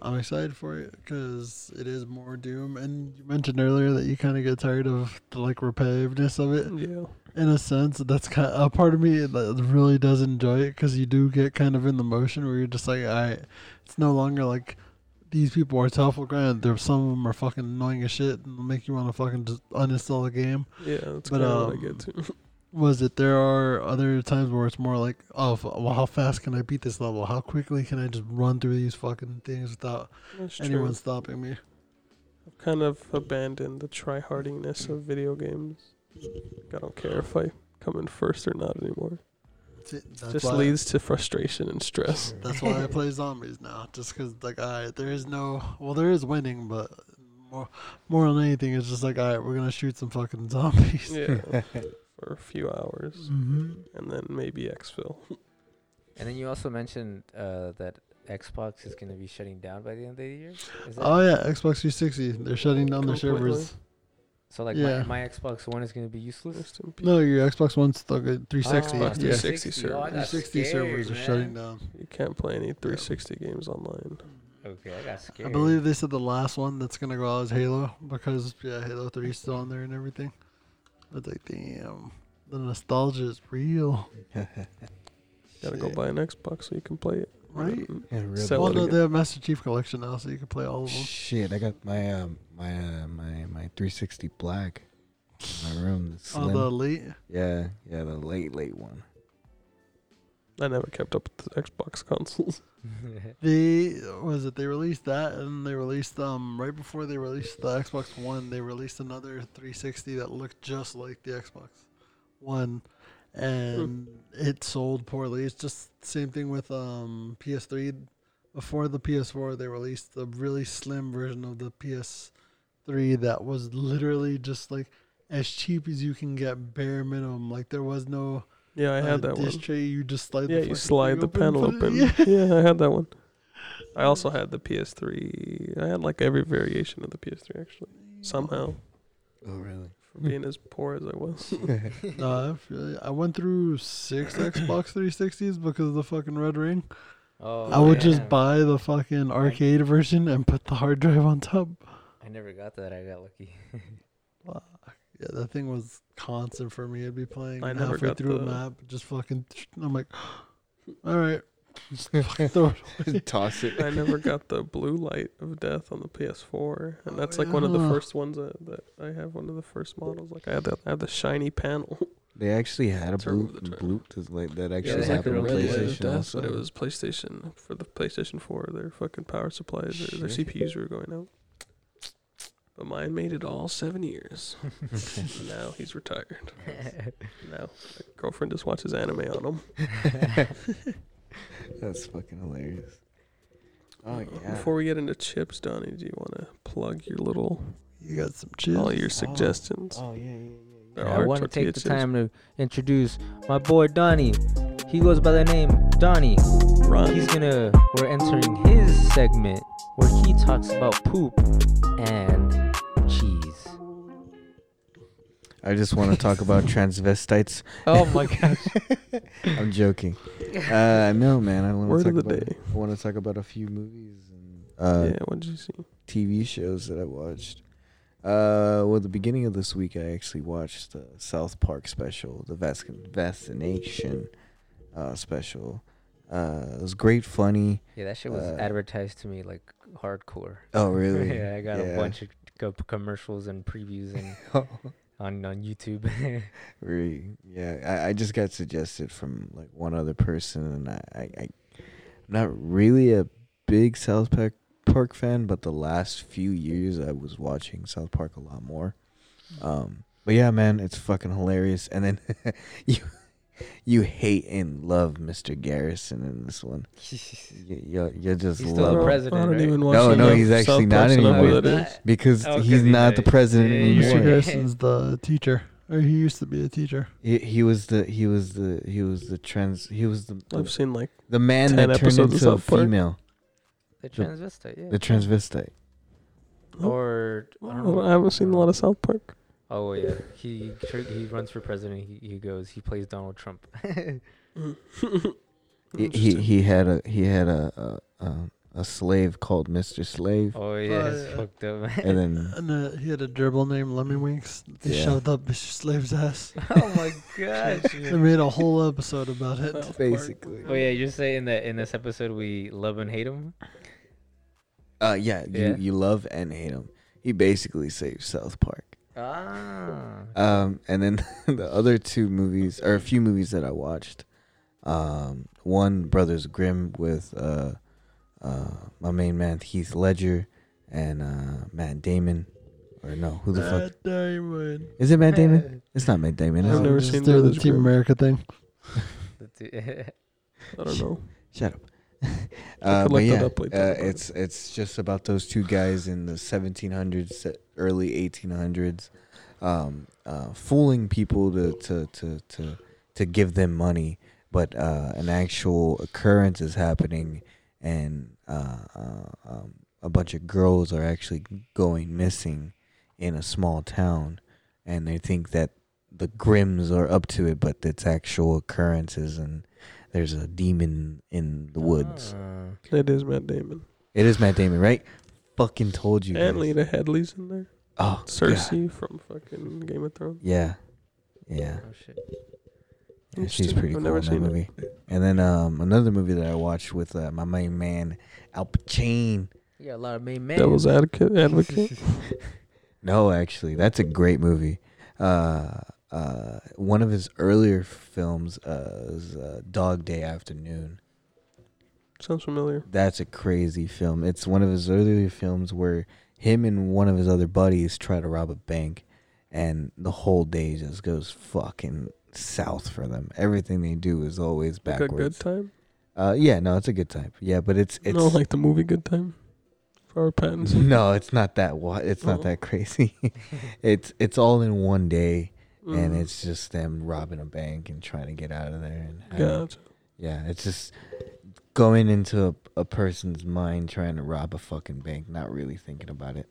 I'm excited for it because it is more Doom, and you mentioned earlier that you kind of get tired of the like repetitiveness of it. Yeah. In a sense, that's kind a part of me that really does enjoy it because you do get kind of in the motion where you're just like, all right, it's no longer like these people are tough. Well, granted, there some of them are fucking annoying as shit and make you want to fucking just uninstall the game. Yeah, that's But, kind of what I um, get to. *laughs* was it there are other times where it's more like oh well how fast can i beat this level how quickly can i just run through these fucking things without That's anyone true. stopping me I've kind of abandoned the tryhardiness of video games. I don't care if I come in first or not anymore. See, that's Just why, leads to frustration and stress. *laughs* that's why i play zombies now just because like all right there is no well there is winning but more more than anything it's just like all right we're gonna shoot some fucking *laughs* zombies Yeah. *laughs* for a few hours. mm-hmm. And then maybe exfil. *laughs* And then you also mentioned uh, that Xbox is going to be shutting down by the end of the year. Is that oh yeah xbox 360 they're shutting down their servers so? Like yeah. my, my Xbox One is going to be useless. Rest in peace. no your xbox one's still good 360 Xbox yeah 360 Oh, 360 scared, servers are man. shutting down You can't play any 360 games online. Okay, I got scared. I believe they said the last one that's gonna go out is Halo because yeah, Halo Three is still on there and everything. But like, damn, the nostalgia is real, *laughs* Gotta go buy an Xbox so you can play it. right? Mm, Yeah, really. Sell Well, it no, again. they have Master Chief Collection now, so you can play all of them. Shit, I got my um my uh, my my 360 black in my room. The Oh, slim. the elite. yeah, yeah, the late late one. I never kept up with the Xbox consoles. *laughs* *laughs* They was it? They released that, and they released um right before they released the Xbox One. They released another 360 that looked just like the Xbox One, and it sold poorly. It's just the same thing with um PS3. Before the PS4, they released a really slim version of the PS3 that was literally just like as cheap as you can get, bare minimum. Like there was no Yeah, I uh, had that disc one. tray. You just slide. Yeah, the you fucking slide thing the open, panel put open. Yeah. *laughs* Yeah, I had that one. I also had the PS3. I had like every variation of the PS3 actually. Somehow, Oh really? for being as poor as I was. *laughs* *laughs* No, I, feel, I went through six *coughs* Xbox 360s because of the fucking red ring. oh, I would damn. just buy the fucking arcade version and put the hard drive on top. I never got that. I got lucky. Fuck. Yeah, that thing was constant for me. I'd be playing I and never halfway got through a map, just fucking. I'm like, *gasps* all right, just *laughs* fucking throw it away. *laughs* Toss it. I never got the blue light of death on the PS4, and Oh, that's like one of the oh, yeah. first ones that, that I have. One of the first models. Like I had that. I have the shiny panel. *laughs* They actually had a Turn blue of the turn. blue to like that Yeah, actually they had happened the on red light of PlayStation death, also. but it was PlayStation for the PlayStation 4. Their fucking power supplies, their, their Shit. CPUs were going out. But mine made it all seven years. *laughs* now he's retired. Now my girlfriend just watches anime on him. *laughs* That's fucking hilarious. Oh yeah. Before we get into chips, Donnie, do you want to plug your little You got some chips. all your oh. suggestions? Oh yeah, yeah, yeah. There I are want to take the chips. time to introduce my boy Donnie. He goes by the name Donnie. Ron. He's gonna. We're entering his segment where he talks about poop and I just want to talk about *laughs* transvestites. Oh my gosh. *laughs* I'm joking. Uh, no, man. I want Word to of talk the about. day. I want to talk about a few movies and uh, yeah, what did you see? TV shows that I watched. Uh, well, the beginning of this week, I actually watched the South Park special, the Vas- Vaccination uh, special. Uh, it was great, funny. Yeah, that shit was Uh, advertised to me like hardcore. Oh, really? *laughs* yeah, I got a bunch of co- commercials and previews and on on YouTube. *laughs* Really? Yeah, I, I just got suggested from like one other person, and I, I, I, I'm not really a big South Park Park fan, but the last few years I was watching South Park a lot more. Um, but yeah, man, it's fucking hilarious. And then *laughs* you, you hate and love Mr. Garrison in this one. *laughs* You, you, you just He's still love the him. president, I don't right? even watch No, no, he's actually not to know who anymore. because Oh, 'cause he's he not the president Yeah, anymore. Mr. Garrison's the teacher, or he used to be a teacher. He, he was the he was the he was the trans he was the I've seen like the man 10 that turned into a female, the transvestite, yeah. the transvestite. or I don't I haven't seen a lot of South Park. Oh yeah, he tr- he runs for president. He he goes. He plays Donald Trump. *laughs* *laughs* He, he he had a he had a a, a, a slave called Mister Slave, oh yeah, it's yeah. fucked up. and then And uh, he had a gerbil named Lemmiwinks. They Yeah. shoved up Mr. Slave's ass. *laughs* oh my god! They made a whole episode about it. South basically, Oh yeah, you're saying that in this episode we love and hate him. uh yeah, you Yeah. you love and hate him. He basically saved South Park. Ah. Um, and then *laughs* the other two movies, or a few movies that I watched. Um, one Brothers Grimm with uh, uh, my main man Heath Ledger and uh, Matt Damon. Or no, who the fuck Matt Damon. is it? Matt Damon? *laughs* It's not Matt Damon. I've Is it? never seen do the Team Grimm. America thing. *laughs* I don't know. Shut up. I uh, but yeah, up uh, it's it's just about those two guys in the 1700s, early 1800s, um, uh, fooling people to to to to to give them money, but uh, an actual occurrence is happening, and uh, uh, um, a bunch of girls are actually going missing in a small town, and they think that the Grimms are up to it, but it's actual occurrences and. There's a demon in the woods. Ah. It is Matt Damon. It is Matt Damon, right? Fucking told you. And guys. Lena Headey's in there. Oh, God. Cersei from fucking Game of Thrones. Yeah, yeah. Oh shit. yeah she's pretty I've cool never in that seen it. movie. And then um, another movie that I watched with uh, my main man Al Pacino. You got a lot of main men. Devil's Advocate. Advocate. *laughs* *laughs* No, actually, that's a great movie. Uh, uh, one of his earlier films uh, is uh, Dog Day Afternoon. Sounds familiar. That's a crazy film. It's one of his earlier films where him and one of his other buddies try to rob a bank, and the whole day just goes fucking south for them. Everything they do is always Like a good time. Uh, yeah, no, it's a good time. Yeah, but it's it's no, like the movie Good Time. For our patents. *laughs* no, it's not that. It's not that *laughs* crazy. *laughs* it's it's all in one day, and Mm. it's just them robbing a bank and trying to get out of there. And having- Gotcha. Yeah, it's just going into a, a person's mind trying to rob a fucking bank, not really thinking about it.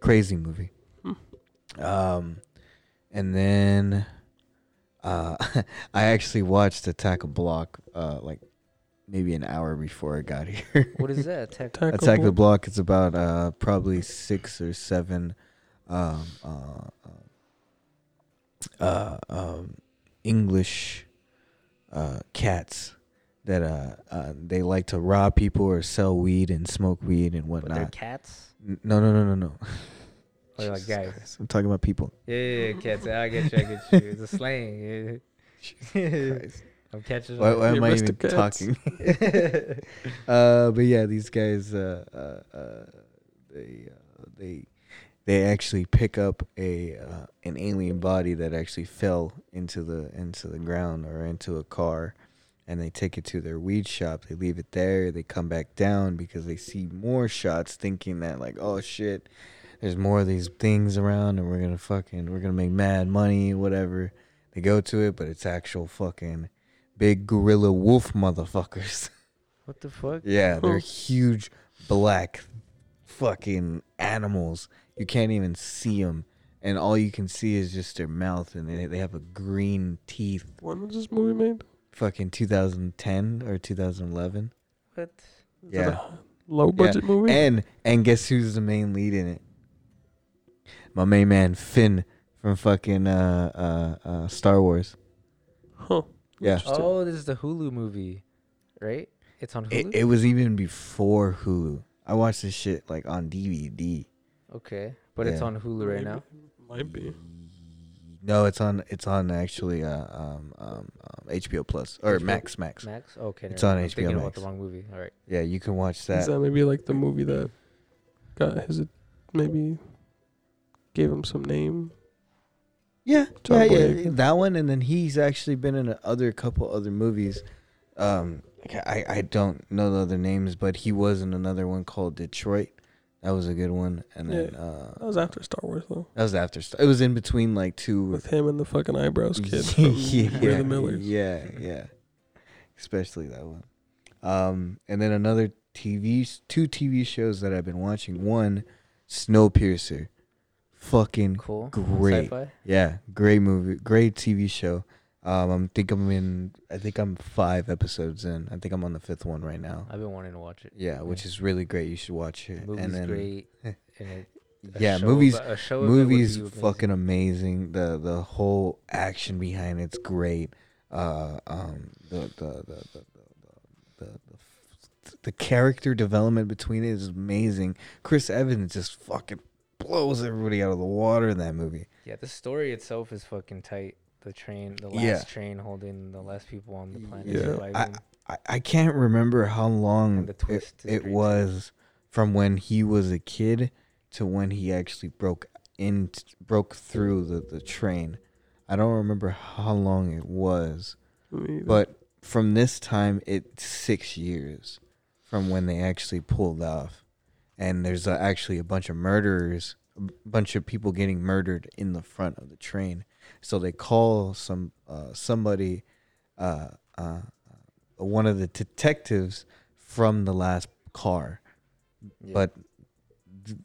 Crazy movie. Hmm. Um, and then uh, *laughs* I actually watched Attack a Block uh, like maybe an hour before I got *laughs* here. What is that? Tech. Tackle Attack the Block. Block. It's about uh, probably six or seven um, uh, uh, um, English uh, cats that uh, uh, they like to rob people or sell weed and smoke weed and But they're whatnot. cats. N- No, no, no, no, no. Or like *laughs* guys. Christ, I'm talking about people. Yeah, yeah, yeah, cats. I get you. I get you. It's a slang. Yeah. *laughs* I'm catching. Why, on. why You am I missed even cats. talking? *laughs* uh, but yeah, these guys, uh, uh, uh, they, uh, they, they actually pick up a uh, an alien body that actually fell into the into the ground or into a car, and they take it to their weed shop. They leave it there. They come back down because they see more shots, thinking that like, oh shit, there's more of these things around, and we're gonna fucking we're gonna make mad money, whatever. They go to it, but it's actual fucking big gorilla wolf motherfuckers. *laughs* What the fuck? yeah, they're *laughs* huge black fucking animals. You can't even see them, and all you can see is just their mouth, and they they have a green teeth. When was this movie made? Fucking 2010 or 2011. What? Is Yeah. That low budget movie. And and guess who's the main lead in it? My main man Finn from fucking uh uh, uh Star Wars. huh. Yeah. Oh, this is the Hulu movie, right? It's on Hulu. It, it was even before Hulu. I watched this shit like on DVD. Okay, but it's Yeah. on Hulu right now. Might be. No, it's on it's on actually uh, um, um, um HBO Plus or HBO? Max Max. Max. Okay, It's never on mind. I'm HBO thinking about Max. the wrong movie. All right. Yeah, you can watch Is that. that maybe like the movie that got his? Maybe gave him some name. Yeah, John yeah, yeah, Boyega. that one, and then he's actually been in a other couple other movies. Um, I I don't know the other names, but he was in another one called Detroit. That was a good one, and then uh, That was after Star Wars though, that was after. Star- It was in between like two. with him and the fucking eyebrows kid *laughs* from yeah, the Millers. Yeah, yeah. Especially that one. Um, and then another TV, two TV shows that I've been watching. One, Snowpiercer, fucking Cool. great. Sci-fi. Yeah, great movie, great TV show. Um, I'm think I'm in. I think I'm five episodes in. I think I'm on the fifth one right now. I've been wanting to watch it. Yeah, which is really great. You should watch it. The movie's and then, great. *laughs* and it, yeah, movies. about- a show of it would movies amazing. fucking amazing. The the whole action behind it's great. Uh, um, the, the, the, the, the character development between it is amazing. Chris Evans just fucking blows everybody out of the water in that movie. Yeah, the story itself is fucking tight. The train, the last Yeah. train holding the last people on the planet Yeah. surviving. I, I can't remember how long the it, twist is it was from when he was a kid to when he actually broke in broke through the, the train. I don't remember how long it was, Me but from this time it's six years from when they actually pulled off, and there's uh, actually a bunch of murderers, a bunch of people getting murdered in the front of the train. So they call some uh, somebody, uh, uh, one of the detectives from the last car, Yeah. but th-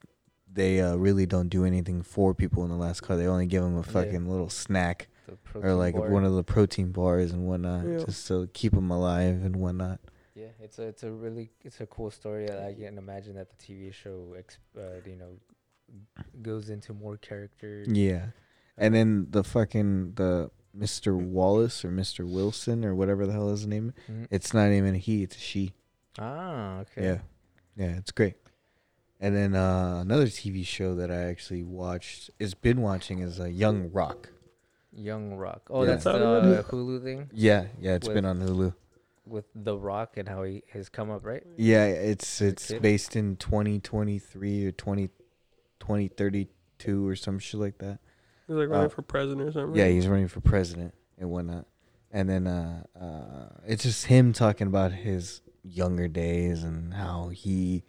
they uh, really don't do anything for people in the last car. They only give them a Yeah. fucking little snack or like bar. one of the protein bars and whatnot, Yeah. just to keep them alive and whatnot. Yeah, it's a it's a really it's a cool story. I can imagine that the TV show, ex- uh, you know, goes into more characters. Yeah, and then the fucking the Mr. Wallace or Mr. Wilson or whatever the hell is his name. Mhm. It's not even a he; it's a she. ah okay. Yeah, yeah, it's great. And then uh, another TV show that I actually watched is been watching is uh, Young Rock. Young Rock. Oh, Yeah. that's the Is that what it uh, Hulu thing Yeah, yeah, it's With- been on Hulu. with The Rock and how he has come up, right? Yeah, it's it's based in 2023 or 20, 2032 or some shit like that. He's like running uh, for president or something. Yeah, he's running for president and whatnot. And then uh, uh, it's just him talking about his younger days and how he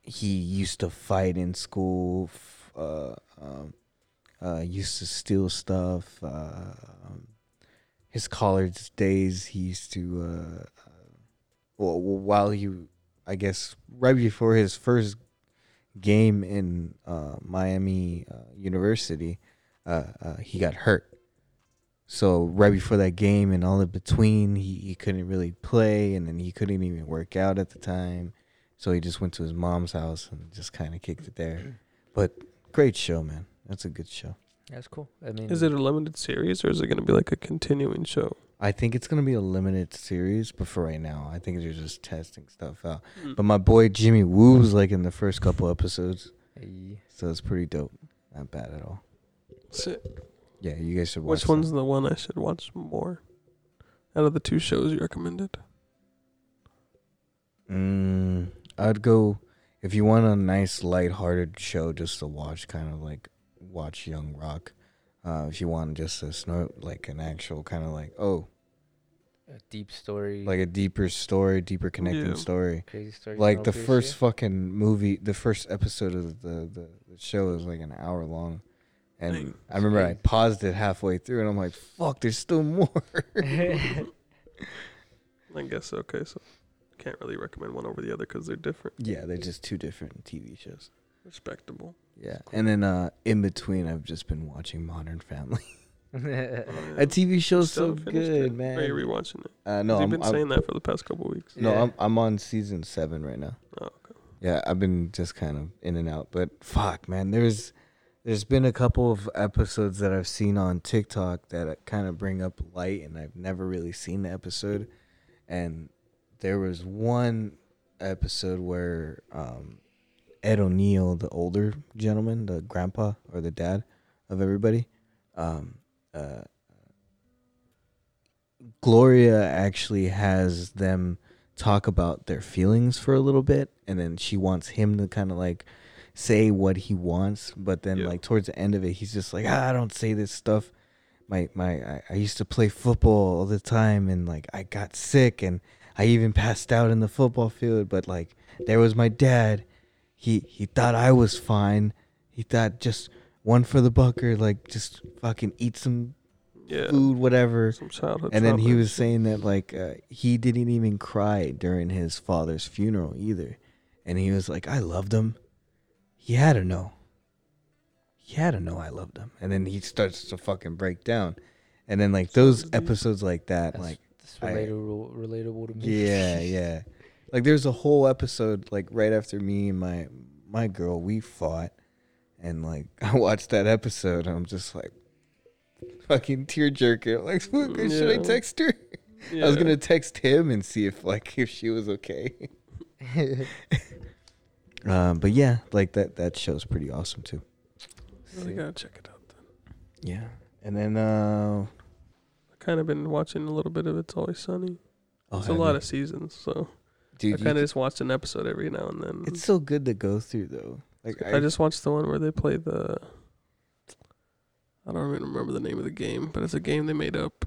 he used to fight in school, f- uh, um, uh, used to steal stuff. Uh, um, his college days, he used to, uh, uh, well, while he, I guess, right before his first game in uh, Miami uh, University, uh, uh, he got hurt. So right before that game and all in between, he, he couldn't really play, and then he couldn't even work out at the time. So he just went to his mom's house and just kind of kicked it there. But great show, man. That's a good show. That's cool. I mean, Is it a limited series or is it going to be like a continuing show? I think it's gonna be a limited series, but for right now, I think they're just testing stuff out. Mm. But my boy Jimmy Woo's like in the first couple episodes, Hey, so it's pretty dope. Not bad at all. Sick. Yeah, you guys should watch. Which one's the one I should watch more? Out of the two shows you recommended. Mm, I'd go if you want a nice light-hearted show just to watch, kind of like watch Young Rock. Uh, if you want just a snort, like an actual kind of like oh, a deep story, like a deeper story, deeper connecting Yeah. story. crazy story. Like the Snowpiercer? first fucking movie, the first episode of the the, the show is like an hour long, and Dang. I remember I paused it halfway through, and I'm like, "Fuck, there's still more." *laughs* I guess okay, so can't really recommend one over the other because they're different. yeah, they're just two different TV shows. Respectable. Yeah, and then uh, in between, I've just been watching Modern Family. *laughs* A *laughs* TV show's so good, it? man. Or are you rewatching it? Uh, 'Cause no, you've been I'm- saying that for the past couple weeks. no, Yeah. I'm I'm on season seven right now. Oh, okay. Yeah, I've been just kind of in and out, but fuck, man, there's there's been a couple of episodes that I've seen on TikTok that kind of bring up light, and I've never really seen the episode. And there was one episode where um, Ed O'Neill, the older gentleman, the grandpa or the dad of everybody, um, uh, Gloria actually has them talk about their feelings for a little bit and then she wants him to kind of like say what he wants but then Yeah. like towards the end of it he's just like ah, i don't say this stuff. My my I, I used to play football all the time and like i got sick and i even passed out in the football field but like there was my dad. He he thought i was fine. He thought just one for the bucker like just fucking eat some Yeah. food whatever Some childhood. and then he was saying that like uh, he didn't even cry during his father's funeral either, and he was like, "I loved him. He had to know. He had to know I loved him." And then he starts to fucking break down, and then like those episodes like that, That's, like that's I- relatable, relatable to me. yeah, *laughs* yeah, like there's a whole episode like right after me and my my girl we fought, and like *laughs* I watched that episode, and I'm just like. Fucking tear jerking. Like, *laughs* should I text her? I was gonna text him and see if like *laughs* if she was okay. um, but yeah, like that that show's pretty awesome too. Really gotta check it out. Then. Yeah, and then uh, I kind of been watching a little bit of It's Always Sunny. oh, It's a lot you- of seasons, so dude. I kind of just watched an episode every now and then. it's so good to go through though. Like I just watched the one where they play the. I don't even remember the name of the game, but it's a game they made up.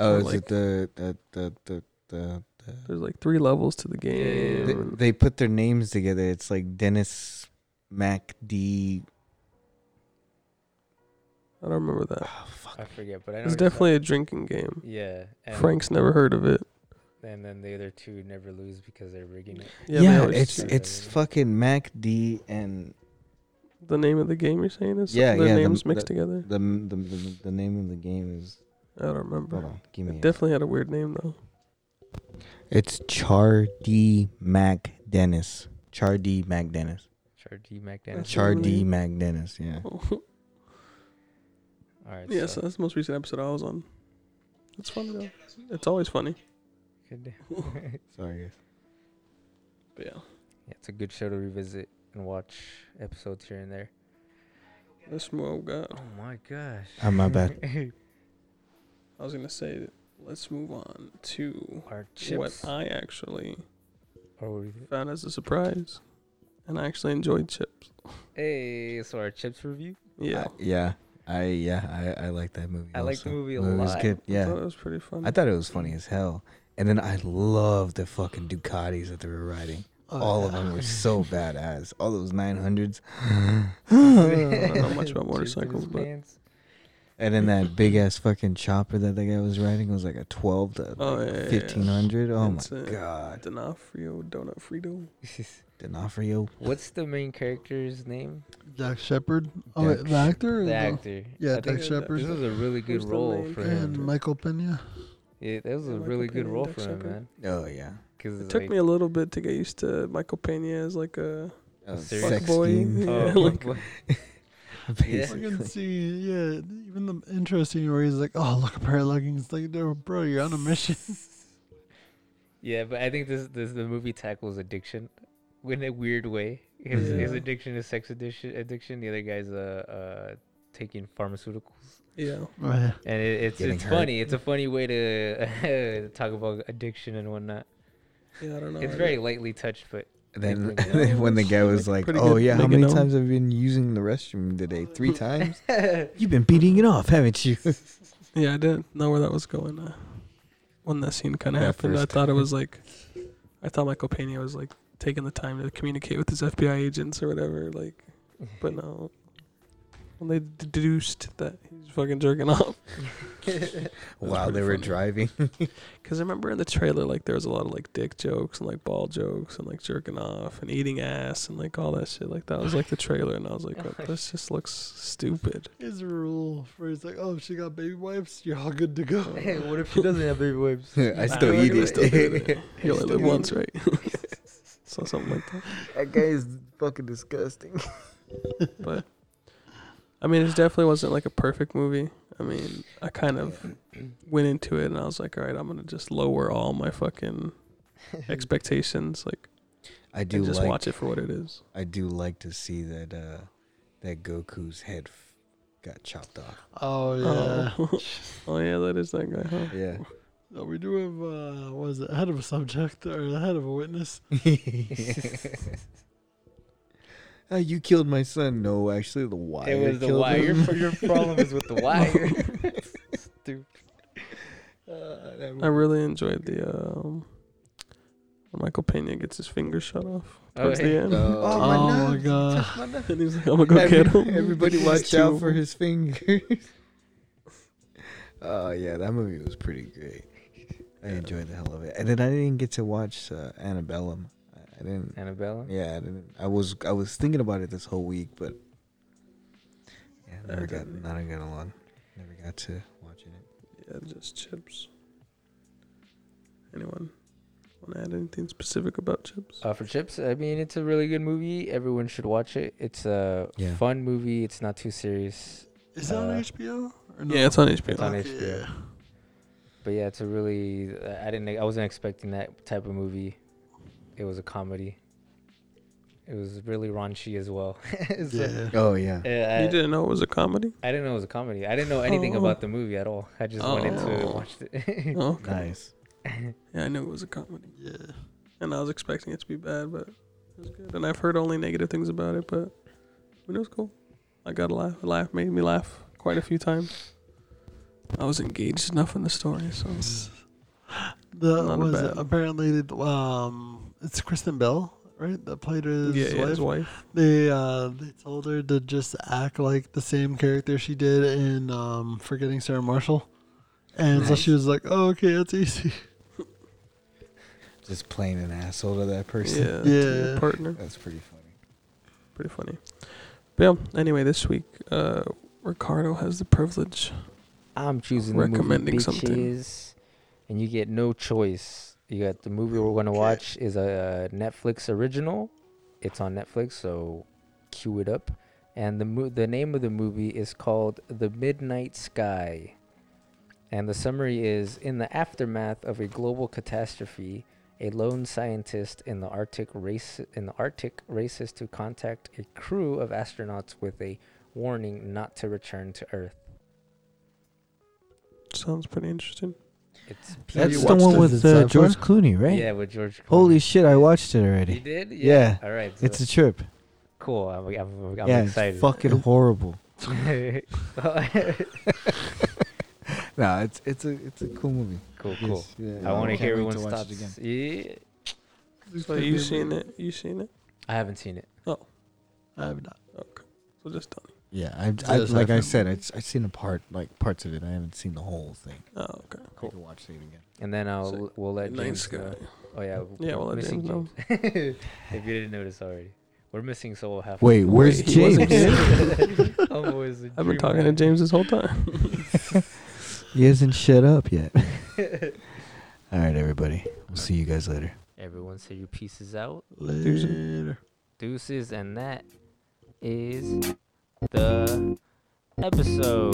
oh, or is like- it the the the the the, the There's like three levels to the game. they, they put their names together. It's like Dennis Mac D. I don't remember that. Oh, fuck. I forget, but I know It's what you're definitely a drinking game. yeah. Frank's never heard of it. And then the other two never lose because they're rigging it. Yeah, Yeah, always it's do. it's fucking Mac D and the name of the game you're saying is Yeah, their yeah, the- names mixed the- together. the, the the the name of the game is. I don't remember. Hold on, give me. It a- definitely had a weird name though. It's Char D Mac Dennis. Chardee MacDennis. Char D Mac Dennis. Chardee MacDennis. Yeah. *laughs* All right. yeah, so so that's the most recent episode I was on. It's funny though. It's always funny. Good. *laughs* Sorry, guys. But yeah, Yeah, it's a good show to revisit and watch episodes here and there. let's move. God, Oh my gosh. Oh, my bad. *laughs* I was gonna say, let's move on to Our what chips. I actually found as a surprise, and I actually enjoyed chips. hey, so our chips review. Yeah, I- yeah. I yeah. I I like that movie. I like the movie a It was lot. good. I Yeah. thought it was pretty fun. I thought it was funny as hell. And then I love the fucking Ducatis that they were riding. Oh, All of them were so *laughs* badass. All those 900s. *laughs* I don't know much about motorcycles, but. And then that big ass fucking chopper that the guy was riding was like a 12 to Oh, like yeah, yeah, yeah. 1500. Oh It's, my god. D'Onofrio, Donut Frito. *laughs* D'Onofrio. What's the main character's name? Jack Shepard. Oh, wait, Jack the actor? or The the- actor. Yeah, I Jack think Shepard. This was a really good Who's role main for And. Michael Pena. Yeah, that was a Michael really good role for him, Shepard. man. Oh yeah. Because It took me a little bit to get used to Michael Pena as like a serious- sex Fuck boy. scheme. *laughs* Yeah, Oh, like- *laughs* I Basically. can see, yeah, even the interesting where he's like, "Oh, look, a pair of leggings." Like, no, bro, you're on a mission. *laughs* yeah, but I think this this the movie tackles addiction in a weird way. His his addiction is sex addiction. Addiction. The other guy's uh uh taking pharmaceuticals, yeah. right. *laughs* and it, it's Getting it's hurt. funny. It's a funny way *laughs* to talk about addiction and whatnot. Yeah, I don't know. It's I- very lightly touched, but Then, They bring it *laughs* then when the guy was like, "Oh yeah, how many times have you been using the restroom today? Three times. You've been beating it off, haven't you?" Yeah, I didn't know where that was going. Uh, when that scene kind of happened, I thought it was like, I thought Michael Pena was like taking the time to communicate with his FBI agents or whatever. Like, but no. When they deduced that he's fucking jerking off, *laughs* while they were funny. driving. *laughs* Because I remember in the trailer, like there was a lot of like dick jokes and like ball jokes and like jerking off and eating ass and like all that shit. Like that was like the trailer, and I was like, *laughs* oh, this just looks stupid. His rule where he's like, oh, she got baby wipes, you're all good to go. Hey, what if she doesn't have baby wipes? I still you eat can it. still do that. You only Still live once, right? so something like that. That guy is fucking disgusting. But I mean, it definitely wasn't like a perfect movie. I mean, I kind of went into it and I was like, all right, I'm gonna just lower all my fucking *laughs* expectations, like, I do and just like. watch it for what it is. I do like to see that uh, that Goku's head f- got chopped off. Oh yeah. Oh. *laughs* oh yeah, that is that guy, huh? Yeah. No, we do have uh, what is it? Head of a subject or the head of a witness? *laughs* Uh, you killed my son. No, actually, the wire. It was the wire. him. Your, your *laughs* problem is with the wire. Stupid. Uh, I really enjoyed the um, Michael Pena gets his finger shut off Oh, towards the end. Oh, Oh my, my God. touched my *laughs* nose. and he's like, I'm gonna go get him. Everybody *laughs* watch out for his fingers. Oh yeah, that movie was pretty great. I Yeah. enjoyed the hell of it, and then I didn't get to watch uh, Annabellum. I, I didn't. Annabella. Yeah, I didn't. I was I was thinking about it this whole week, but yeah, I never got didn't. got along. Never got to watching it. Yeah, just chips. Anyone want to add anything specific about chips? Uh, for Chips, I mean, it's a really good movie. Everyone should watch it. It's a Yeah. fun movie. It's not too serious. Is it on Uh, HBO? Or no? yeah, it's on HBO. It's on Okay, HBO. yeah. But yeah, it's a really. I didn't. I wasn't expecting that type of movie. It was a comedy. It was really raunchy as well. *laughs* So, Yeah. Oh yeah, yeah, I, you didn't know it was a comedy? I didn't know it was a comedy. I didn't know anything Oh. about the movie at all. I just went into it and Oh. watched it. *laughs* Oh, okay. nice. *laughs* Yeah, I knew it was a comedy, Yeah. and I was expecting it to be bad, but it was good. And I've heard only negative things about it, but it was cool. I got a laugh. A laugh made me laugh quite a few times. I was engaged enough in the story, so The Not was it bad- apparently um it's Kristen Bell, right? That played his yeah, yeah, wife. his wife. They uh they told her to just act like the same character she did in um Forgetting Sarah Marshall. And so she was like, Oh, okay, that's easy. *laughs* Just playing an asshole to that person. Yeah, to your Yeah. partner. That's pretty funny. Pretty funny. But yeah, anyway, this week, uh, Ricardo has the privilege. I'm choosing the movie Recommending bitches, something. and you get no choice. You got the movie we're gonna watch is a Netflix original. It's on Netflix, so cue it up. And the mo- the name of the movie is called The Midnight Sky. And the summary is in the aftermath of a global catastrophe, a lone scientist in the Arctic race in the Arctic races to contact a crew of astronauts with a warning not to return to Earth. Sounds pretty interesting. It's That's the watched one it? with Is uh, sci-fi? George Clooney, right? Yeah, with George. Holy shit! I watched it already. You did? Yeah. All right. It's a trip. cool. I'm, I'm, I'm yeah, excited. it's fucking horrible. *laughs* *laughs* cool, No, it's it's a it's a cool movie. cool. Yes, yeah, I want to can't hear wait everyone's watch thoughts. it again. Yeah. So you seen it? You seen it? I haven't seen it. Oh. I have not. Okay. So just tell me. Yeah, I, It's I just like I half said, I've, seen a part like parts of it. I haven't seen the whole thing. Oh, okay. I could watch it again. And then I'll Sick. we'll let Nice James guy. know. Oh yeah. Yeah, we'll let missing James know. *laughs* If you didn't notice already, we're missing Soul half. Wait, where's *laughs* he wasn't James? Always *laughs* a I've been dream talking to. James this whole time. he hasn't shut up yet. All right, everybody. We'll see you guys later. Everyone say your pieces out. Later. Deuces, and that is the episode.